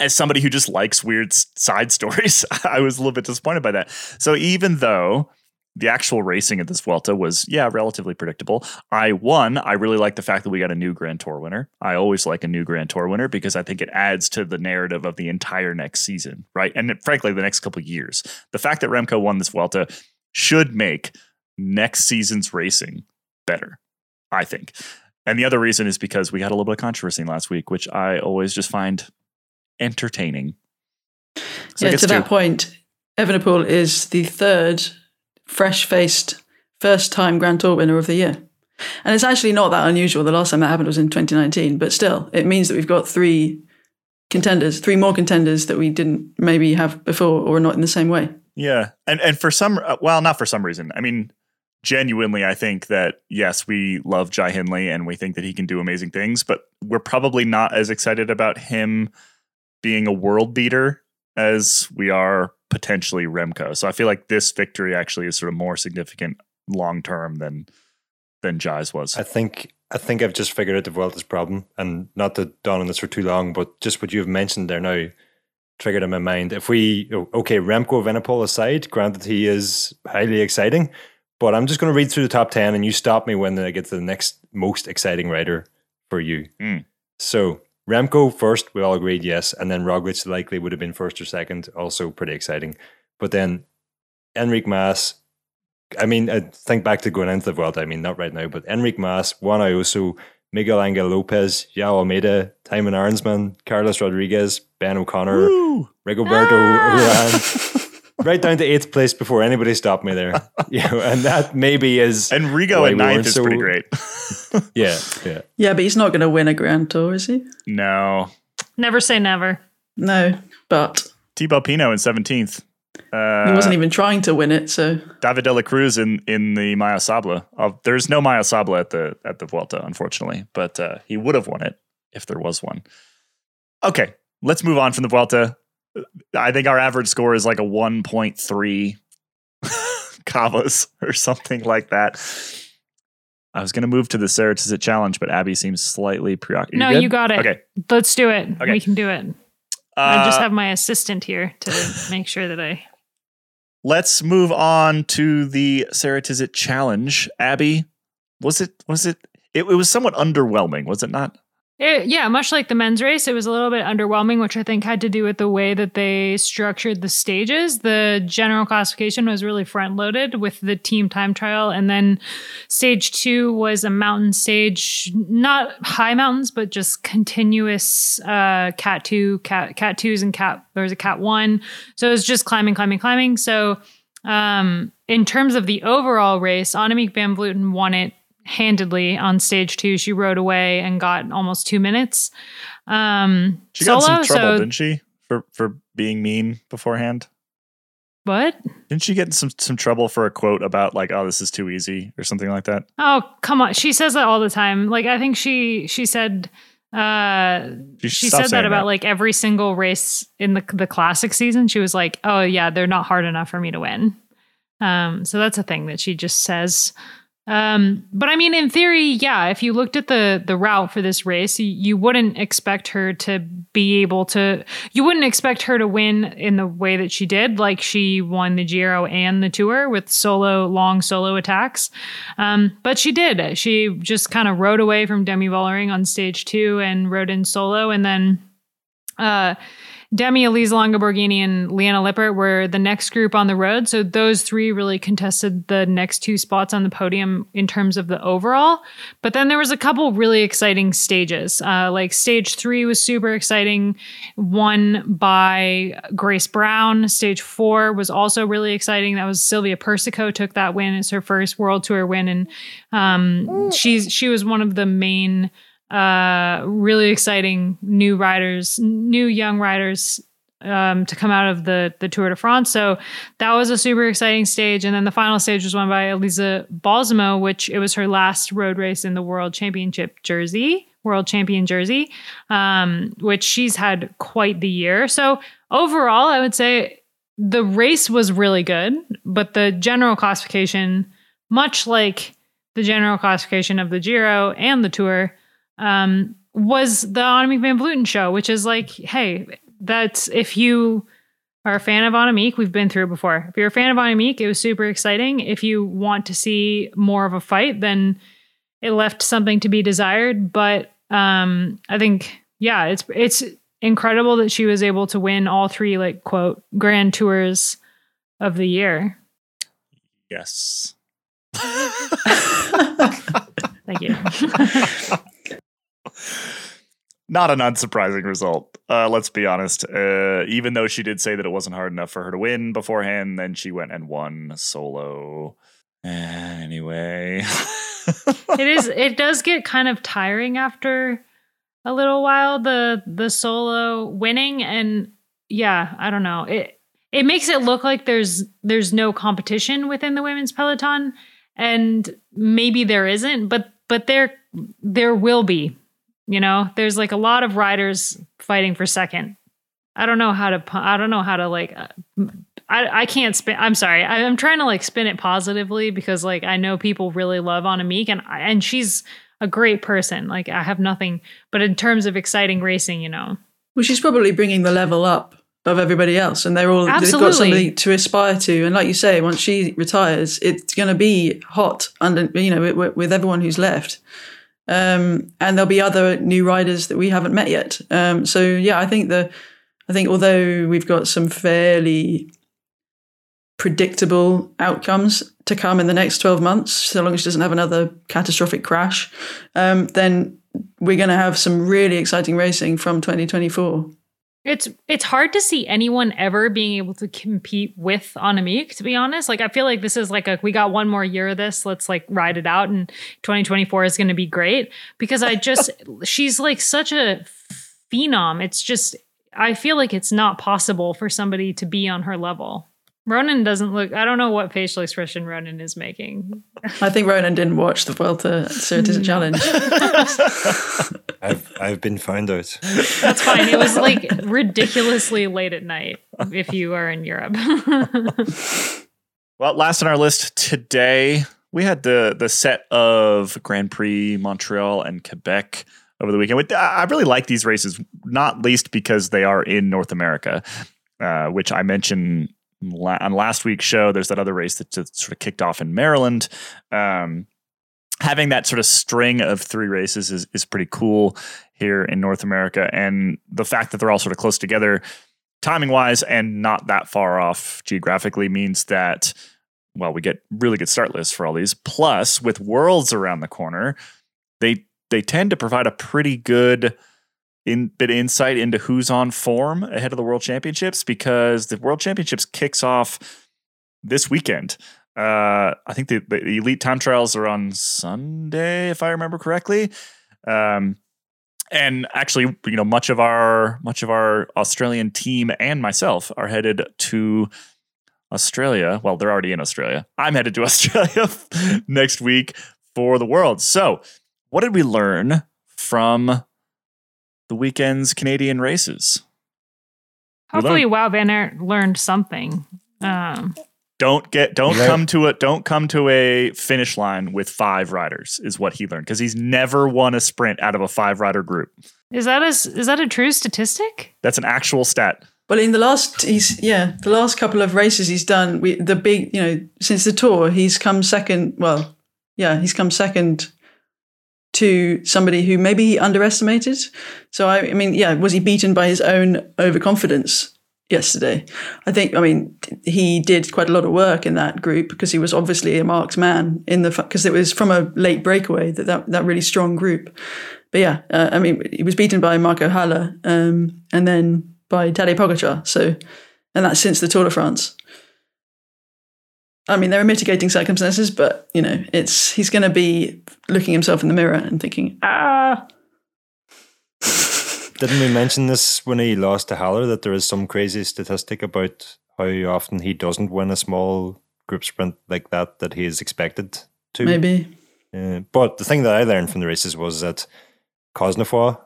as somebody who just likes weird side stories, [LAUGHS] I was a little bit disappointed by that. So even though the actual racing at this Vuelta was, yeah, relatively predictable. I won. I really like the fact that we got a new Grand Tour winner. I always like a new Grand Tour winner because I think it adds to the narrative of the entire next season, right? And frankly, the next couple of years. The fact that Remco won this Vuelta should make next season's racing better, I think. And the other reason is because we had a little bit of controversy last week, which I always just find entertaining. So yeah, to two. that point, Evenepoel is the third fresh-faced, first-time Grand Tour winner of the year, and it's actually not that unusual. The last time that happened was in 2019, but still, it means that we've got three contenders, three more contenders that we didn't maybe have before, or not in the same way. Yeah, and and for some, uh, well, not for some reason. I mean, genuinely, I think that yes, we love Jai Hindley and we think that he can do amazing things, but we're probably not as excited about him being a world beater as we are potentially Remco. So I feel like this victory actually is sort of more significant long term than than Jai's was. I think I think I've just figured out the Vuelta's problem, and not to dawn on this for too long, but just what you've mentioned there now triggered in my mind. If we okay, Remco Evenepoel aside, granted he is highly exciting, but I'm just going to read through the top ten, and you stop me when I get to the next most exciting rider for you. Mm. So Remco first, we all agreed yes, and then Roglic likely would have been first or second, also pretty exciting. But then Enric Mas, I mean, I think back to going into the world. I mean, not right now, but Enric Mas, Juan Ayuso, Miguel Angel Lopez, João Almeida, Thymen Arensman, Carlos Rodriguez, Ben O'Connor, Woo! Rigoberto Ah! Uran, [LAUGHS] right down to eighth place before anybody stopped me there. [LAUGHS] Yeah, and that maybe is And Rigo Why at we ninth is so- pretty great. [LAUGHS] yeah, yeah. Yeah, but he's not going to win a Grand Tour, is he? no, Never say never. No, but Thibaut Pinot in seventeenth. Uh, he wasn't even trying to win it. So David de la Cruz in in the Maya Sabla. Uh, there's no Maya Sabla at the at the Vuelta, unfortunately, but uh, he would have won it if there was one. Okay, let's move on from the Vuelta. I think our average score is like a 1.3 Cavas [LAUGHS] or something like that. I was going to move to the Ceratizit challenge, but Abby seems slightly preoccupied. no, good? you got it. Okay. Let's do it. Okay. We can do it. I just Uh, have my assistant here to make sure that I. let's move on to the Ceratizit challenge. Abby, was it was it it, it was somewhat underwhelming, was it not? It, yeah, much like the men's race, it was a little bit underwhelming, which I think had to do with the way that they structured the stages. The general classification was really front loaded with the team time trial. And then stage two was a mountain stage, not high mountains, but just continuous uh, cat two, cat, cat twos, and cat, there was a cat one. So it was just climbing, climbing, climbing. So um, in terms of the overall race, Annemiek van Vleuten won it handedly on stage two. She rode away and got almost two minutes. Um, She got some trouble, so didn't she? For for being mean beforehand. what? Didn't she get in some some trouble for a quote about like, oh, this is too easy or something like that? Oh, come on. She says that all the time. Like I think she she said uh She, she said that about like every single race in the the classic season. She was like, "Oh yeah, they're not hard enough for me to win." Um, so that's a thing that she just says. Um, but I mean, in theory, yeah. If you looked at the the route for this race, you, you wouldn't expect her to be able to you wouldn't expect her to win in the way that she did. Like she won the giro and the tour with solo long solo attacks. Um, but she did. She just kind of rode away from demi vollering on stage two and rode in solo. And then uh, Demi, Elisa Longo Borghini, and Liane Lippert were the next group on the road. So those three really contested the next two spots on the podium in terms of the overall. But then there was a couple really exciting stages. Uh, like stage three was super exciting, won by Grace Brown. Stage four was also really exciting. That was Silvia Persico took that win. It's her first World Tour win, and um, she's she was one of the main uh, really exciting new riders, new young riders um, to come out of the the Tour de France. So that was a super exciting stage. And then the final stage was won by Elisa Balsamo, which it was her last road race in the World Championship jersey, World Champion jersey, um, which she's had quite the year. So overall, I would say the race was really good, but the general classification, much like the general classification of the Giro and the Tour, um, was the Annemiek van Vleuten show, which is like, hey, that's if you are a fan of Annemiek, we've been through it before. If you're a fan of Annemiek, it was super exciting. If you want to see more of a fight, then it left something to be desired. But um, I think, yeah, it's it's incredible that she was able to win all three like quote grand tours of the year. Yes. [LAUGHS] [LAUGHS] Thank you. [LAUGHS] Not an unsurprising result. Uh, let's be honest. Uh, even though she did say that it wasn't hard enough for her to win beforehand, then she went and won solo. Anyway, it is. It does get kind of tiring after a little while. The the solo winning and yeah, I don't know. It it makes it look like there's there's no competition within the women's peloton, and maybe there isn't, but but there there will be you know, there's like a lot of riders fighting for second. I don't know how to. I don't know how to like. Uh, I I can't spin. I'm sorry. I, am trying to like spin it positively because like I know people really love Annemiek and and she's a great person. Like I have nothing. But in terms of exciting racing, you know. Well, she's probably bringing the level up of everybody else, and they're all Absolutely. they've got something to aspire to. And like you say, once she retires, it's going to be hot under you know with, with everyone who's left. Um, and there'll be other new riders that we haven't met yet. Um, so yeah, I think the I think although we've got some fairly predictable outcomes to come in the next 12 months, so long as she doesn't have another catastrophic crash, um, then we're going to have some really exciting racing from 2024. It's it's hard to see anyone ever being able to compete with Annemiek, to be honest. Like I feel like this is like a we got one more year of this. Let's like ride it out and 2024 is gonna be great. Because I just [LAUGHS] she's like such a phenom. It's just I feel like it's not possible for somebody to be on her level. Ronan doesn't look. I don't know what facial expression Ronan is making. I think Ronan didn't watch the Vuelta, so it is a challenge. [LAUGHS] I've I've been found out. That's fine. It was like [LAUGHS] ridiculously late at night if you are in Europe. well, last on our list today, we had the the set of Grand Prix Montreal and Quebec over the weekend. I really like these races, not least because they are in North America, uh, which I mentioned on last week's show. There's that other race that sort of kicked off in Maryland. Um, having that sort of string of three races is, is pretty cool here in North America. And the fact that they're all sort of close together, timing wise, and not that far off geographically means that, well, we get really good start lists for all these. Plus, with worlds around the corner, they they tend to provide a pretty good in, bit of insight into who's on form ahead of the World Championships because the World Championships kicks off this weekend. Uh, I think the, the, elite time trials are on Sunday, if I remember correctly. Um, and actually, you know, much of our much of our Australian team and myself are headed to Australia. Well, they're already in Australia. I'm headed to [LAUGHS] Australia next week for the World. So, what did we learn from the weekend's Canadian races? Hopefully, Wout Van Aert learned something. Um, Don't get don't Right. come to a don't come to a finish line with five riders is what he learned because he's never won a sprint out of a five rider group. Is that a s- is that a true statistic? That's an actual stat. Well, in the last, he's yeah, the last couple of races he's done, we the big, you know, since the tour, he's come second. Well, yeah, he's come second to somebody who maybe he underestimated. So I, I mean, yeah, was he beaten by his own overconfidence yesterday? I think. I mean, he did quite a lot of work in that group because he was obviously a marks man in the because it was from a late breakaway that that, that really strong group. But yeah, uh, I mean, he was beaten by Marco Haller um, and then by Tadej Pogacar. So, and that's since the Tour de France. I mean, there are mitigating circumstances, but you know, it's he's going to be looking himself in the mirror and thinking, ah, [LAUGHS] Didn't we mention this when he lost to Haller that there is some crazy statistic about how often he doesn't win a small group sprint like that that he is expected to? maybe. Uh, but the thing that I learned from the races was that Cosnefroy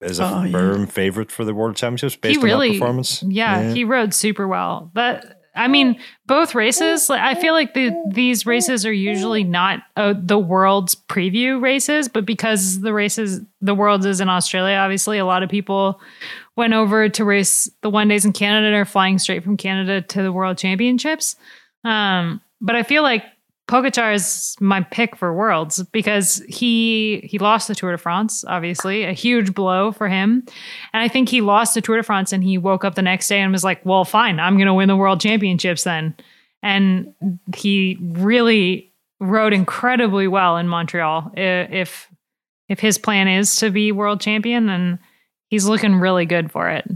is a Oh, yeah. firm favorite for the World Championships based he really on that performance. Yeah, he rode super well. But I mean, both races. I feel like the these races are usually not uh, the world's preview races, but because the races, the world's is in Australia. Obviously, a lot of people went over to race the one days in Canada and are flying straight from Canada to the World Championships. Um, but I feel like Pogacar is my pick for Worlds because he he lost the Tour de France, obviously a huge blow for him, and I think he lost the Tour de France and he woke up the next day and was like, "Well, fine, I'm going to win the World Championships then," and he really rode incredibly well in Montreal. If if his plan is to be world champion, and he's looking really good for it.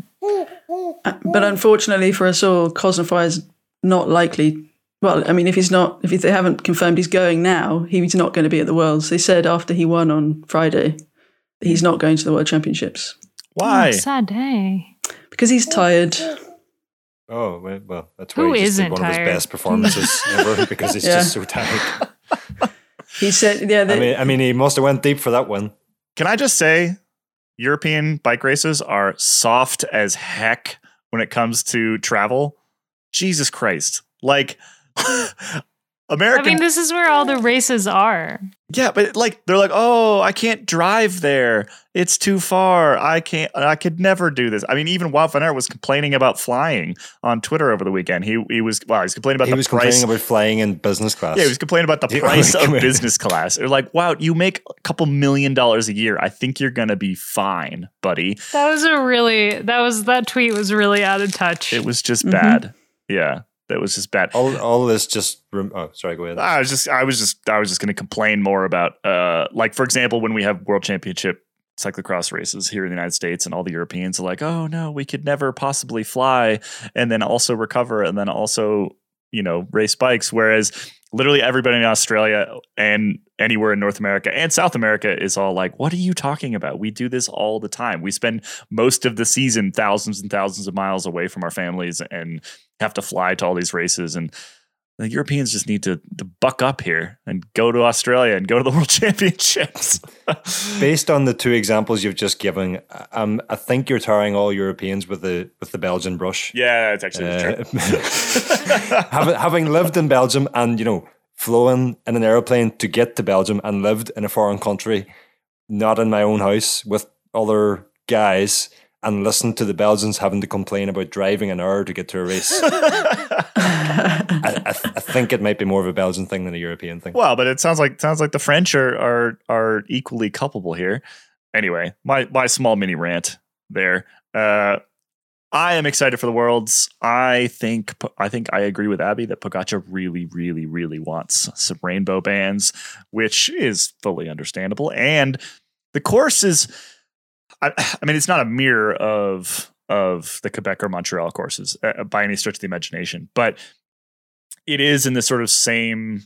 But unfortunately for us all, Cosnefroy is not likely. Well, I mean, if he's not, if they haven't confirmed he's going now, he's not going to be at the Worlds. They said after he won on Friday that he's not going to the World Championships Why? Oh, sad day. because he's tired. Oh well, well that's Who why he just isn't did one tired? of his best performances [LAUGHS] ever because he's Yeah. just so tired. [LAUGHS] He said, "Yeah, I mean, I mean, he must have went deep for that one. Can I just say, European bike races are soft as heck when it comes to travel. Jesus Christ. Like American [LAUGHS] I mean, this is where all the races are. Yeah, but like they're like, "Oh, I can't drive there. It's too far. I can't I could never do this." I mean, even Wout van Aert was complaining about flying on Twitter over the weekend. He he was well, he was complaining about He the was price. complaining about flying in business class. yeah, he was complaining about the The price of business class. They're like, "Wow, you make a couple million dollars a year. I think you're going to be fine, buddy." That was a really that was that tweet was really out of touch. It was just Mhm. bad. Yeah, that was just bad. all, all this just. Rem- oh, sorry. Go ahead. I was just I was just I was just going to complain more about uh like for example when we have world championship cyclocross races here in the United States and all the Europeans are like oh no we could never possibly fly and then also recover and then also you know race bikes whereas literally everybody in Australia and anywhere in North America and South America is all like what are you talking about? We do this all the time. We spend most of the season thousands and thousands of miles away from our families and have to fly to all these races. And the Europeans just need to, to buck up here and go to Australia and go to the [LAUGHS] World Championships. [LAUGHS] Based on the two examples you've just given, um, I think you're tarring all Europeans with the with the Belgian brush. yeah, it's actually Uh, [LAUGHS] true. having, having lived in Belgium and you know flown in an airplane to get to Belgium and lived in a foreign country, not in my own house with other guys, and listen to the Belgians having to complain about driving an hour to get to a race. [LAUGHS] I, I, th- I think it might be more of a Belgian thing than a European thing. well, but it sounds like sounds like the French are are are equally culpable here. Anyway, my my small mini rant there. Uh, I am excited for the worlds. I think I think I agree with Abby that Pogacar really, really, really wants some rainbow bands, which is fully understandable. And the course is, I, I mean, it's not a mirror of of the Quebec or Montreal courses uh, by any stretch of the imagination, but it is in this sort of same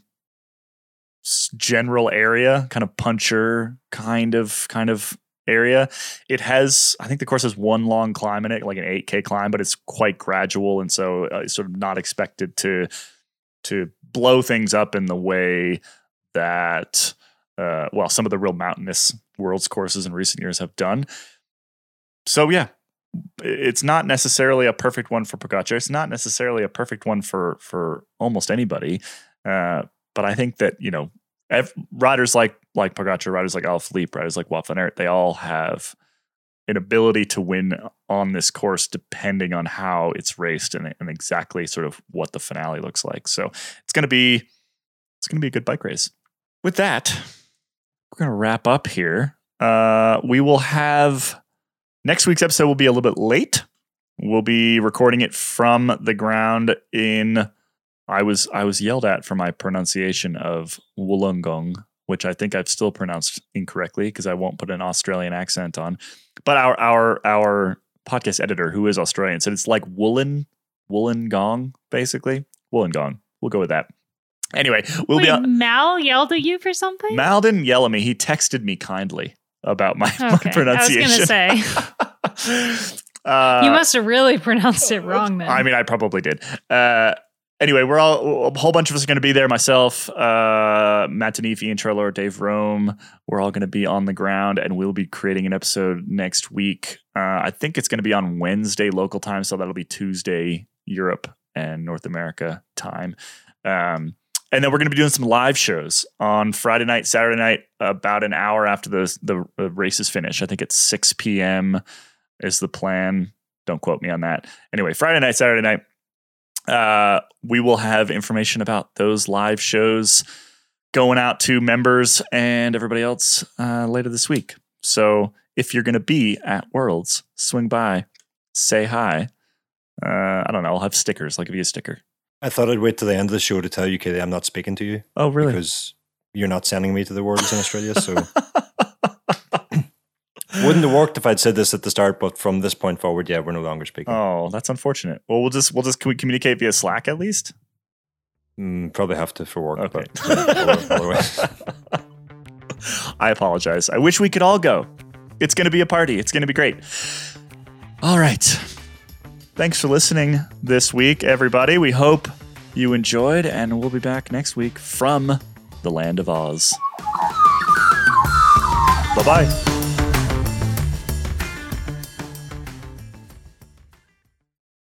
general area, kind of puncher kind of kind of area. It has, I think the course has one long climb in it, like an 8K climb, but it's quite gradual. And so uh, it's sort of not expected to, to blow things up in the way that, uh, well, some of the real mountainous world's courses in recent years have done. So yeah, it's not necessarily a perfect one for Pogacar. It's not necessarily a perfect one for for almost anybody. Uh, but I think that you know, ev- riders like like Pogacar, riders like Alaphilippe, riders like Wout they all have an ability to win on this course depending on how it's raced and, and exactly sort of what the finale looks like. So it's going to be it's going to be a good bike race. With that, we're going to wrap up here. Uh, we will have next week's episode will be a little bit late. We'll be recording it from the ground in. I was I was yelled at for my pronunciation of Wollongong, which I think I've still pronounced incorrectly because I won't put an Australian accent on. But our our our podcast editor, who is Australian, said it's like woolen Wollongong, basically Wollongong. We'll go with that. Anyway, we'll Wait, be on. Mal yelled at you for something? Mal didn't yell at me. He texted me kindly about my, [LAUGHS] my Okay, I was pronunciation. gonna say. [LAUGHS] uh, you must have really pronounced it wrong then. I mean, I probably did. Uh, anyway, we're all a whole bunch of us are going to be there. Myself, uh, Matt Tanifi, Iain Treloar, Dave Rome. We're all going to be on the ground, and we'll be creating an episode next week. Uh, I think it's going to be on Wednesday local time, so that'll be Tuesday Europe and North America time. Um, and then we're going to be doing some live shows on Friday night, Saturday night, about an hour after the the, the races finish. I think it's 6 p.m. is the plan. Don't quote me on that. Anyway, Friday night, Saturday night, uh, we will have information about those live shows going out to members and everybody else uh, later this week. So if you're going to be at Worlds, swing by, say hi. Uh, I don't know. I'll have stickers. I'll give you a sticker. I thought I'd wait till the end of the show to tell you, Katie, I'm not speaking to you Oh, really? because you're not sending me to the Worlds in Australia. So [LAUGHS] wouldn't have worked if I'd said this at the start. But from this point forward, yeah, we're no longer speaking. oh, that's unfortunate. Well, we'll just we'll just can we communicate via Slack at least? Mm, probably have to for work. Okay. But yeah, [LAUGHS] I apologize. I wish we could all go. It's going to be a party. It's going to be great. All right. Thanks for listening this week, everybody. We hope you enjoyed, and we'll be back next week from the land of Oz. Bye bye.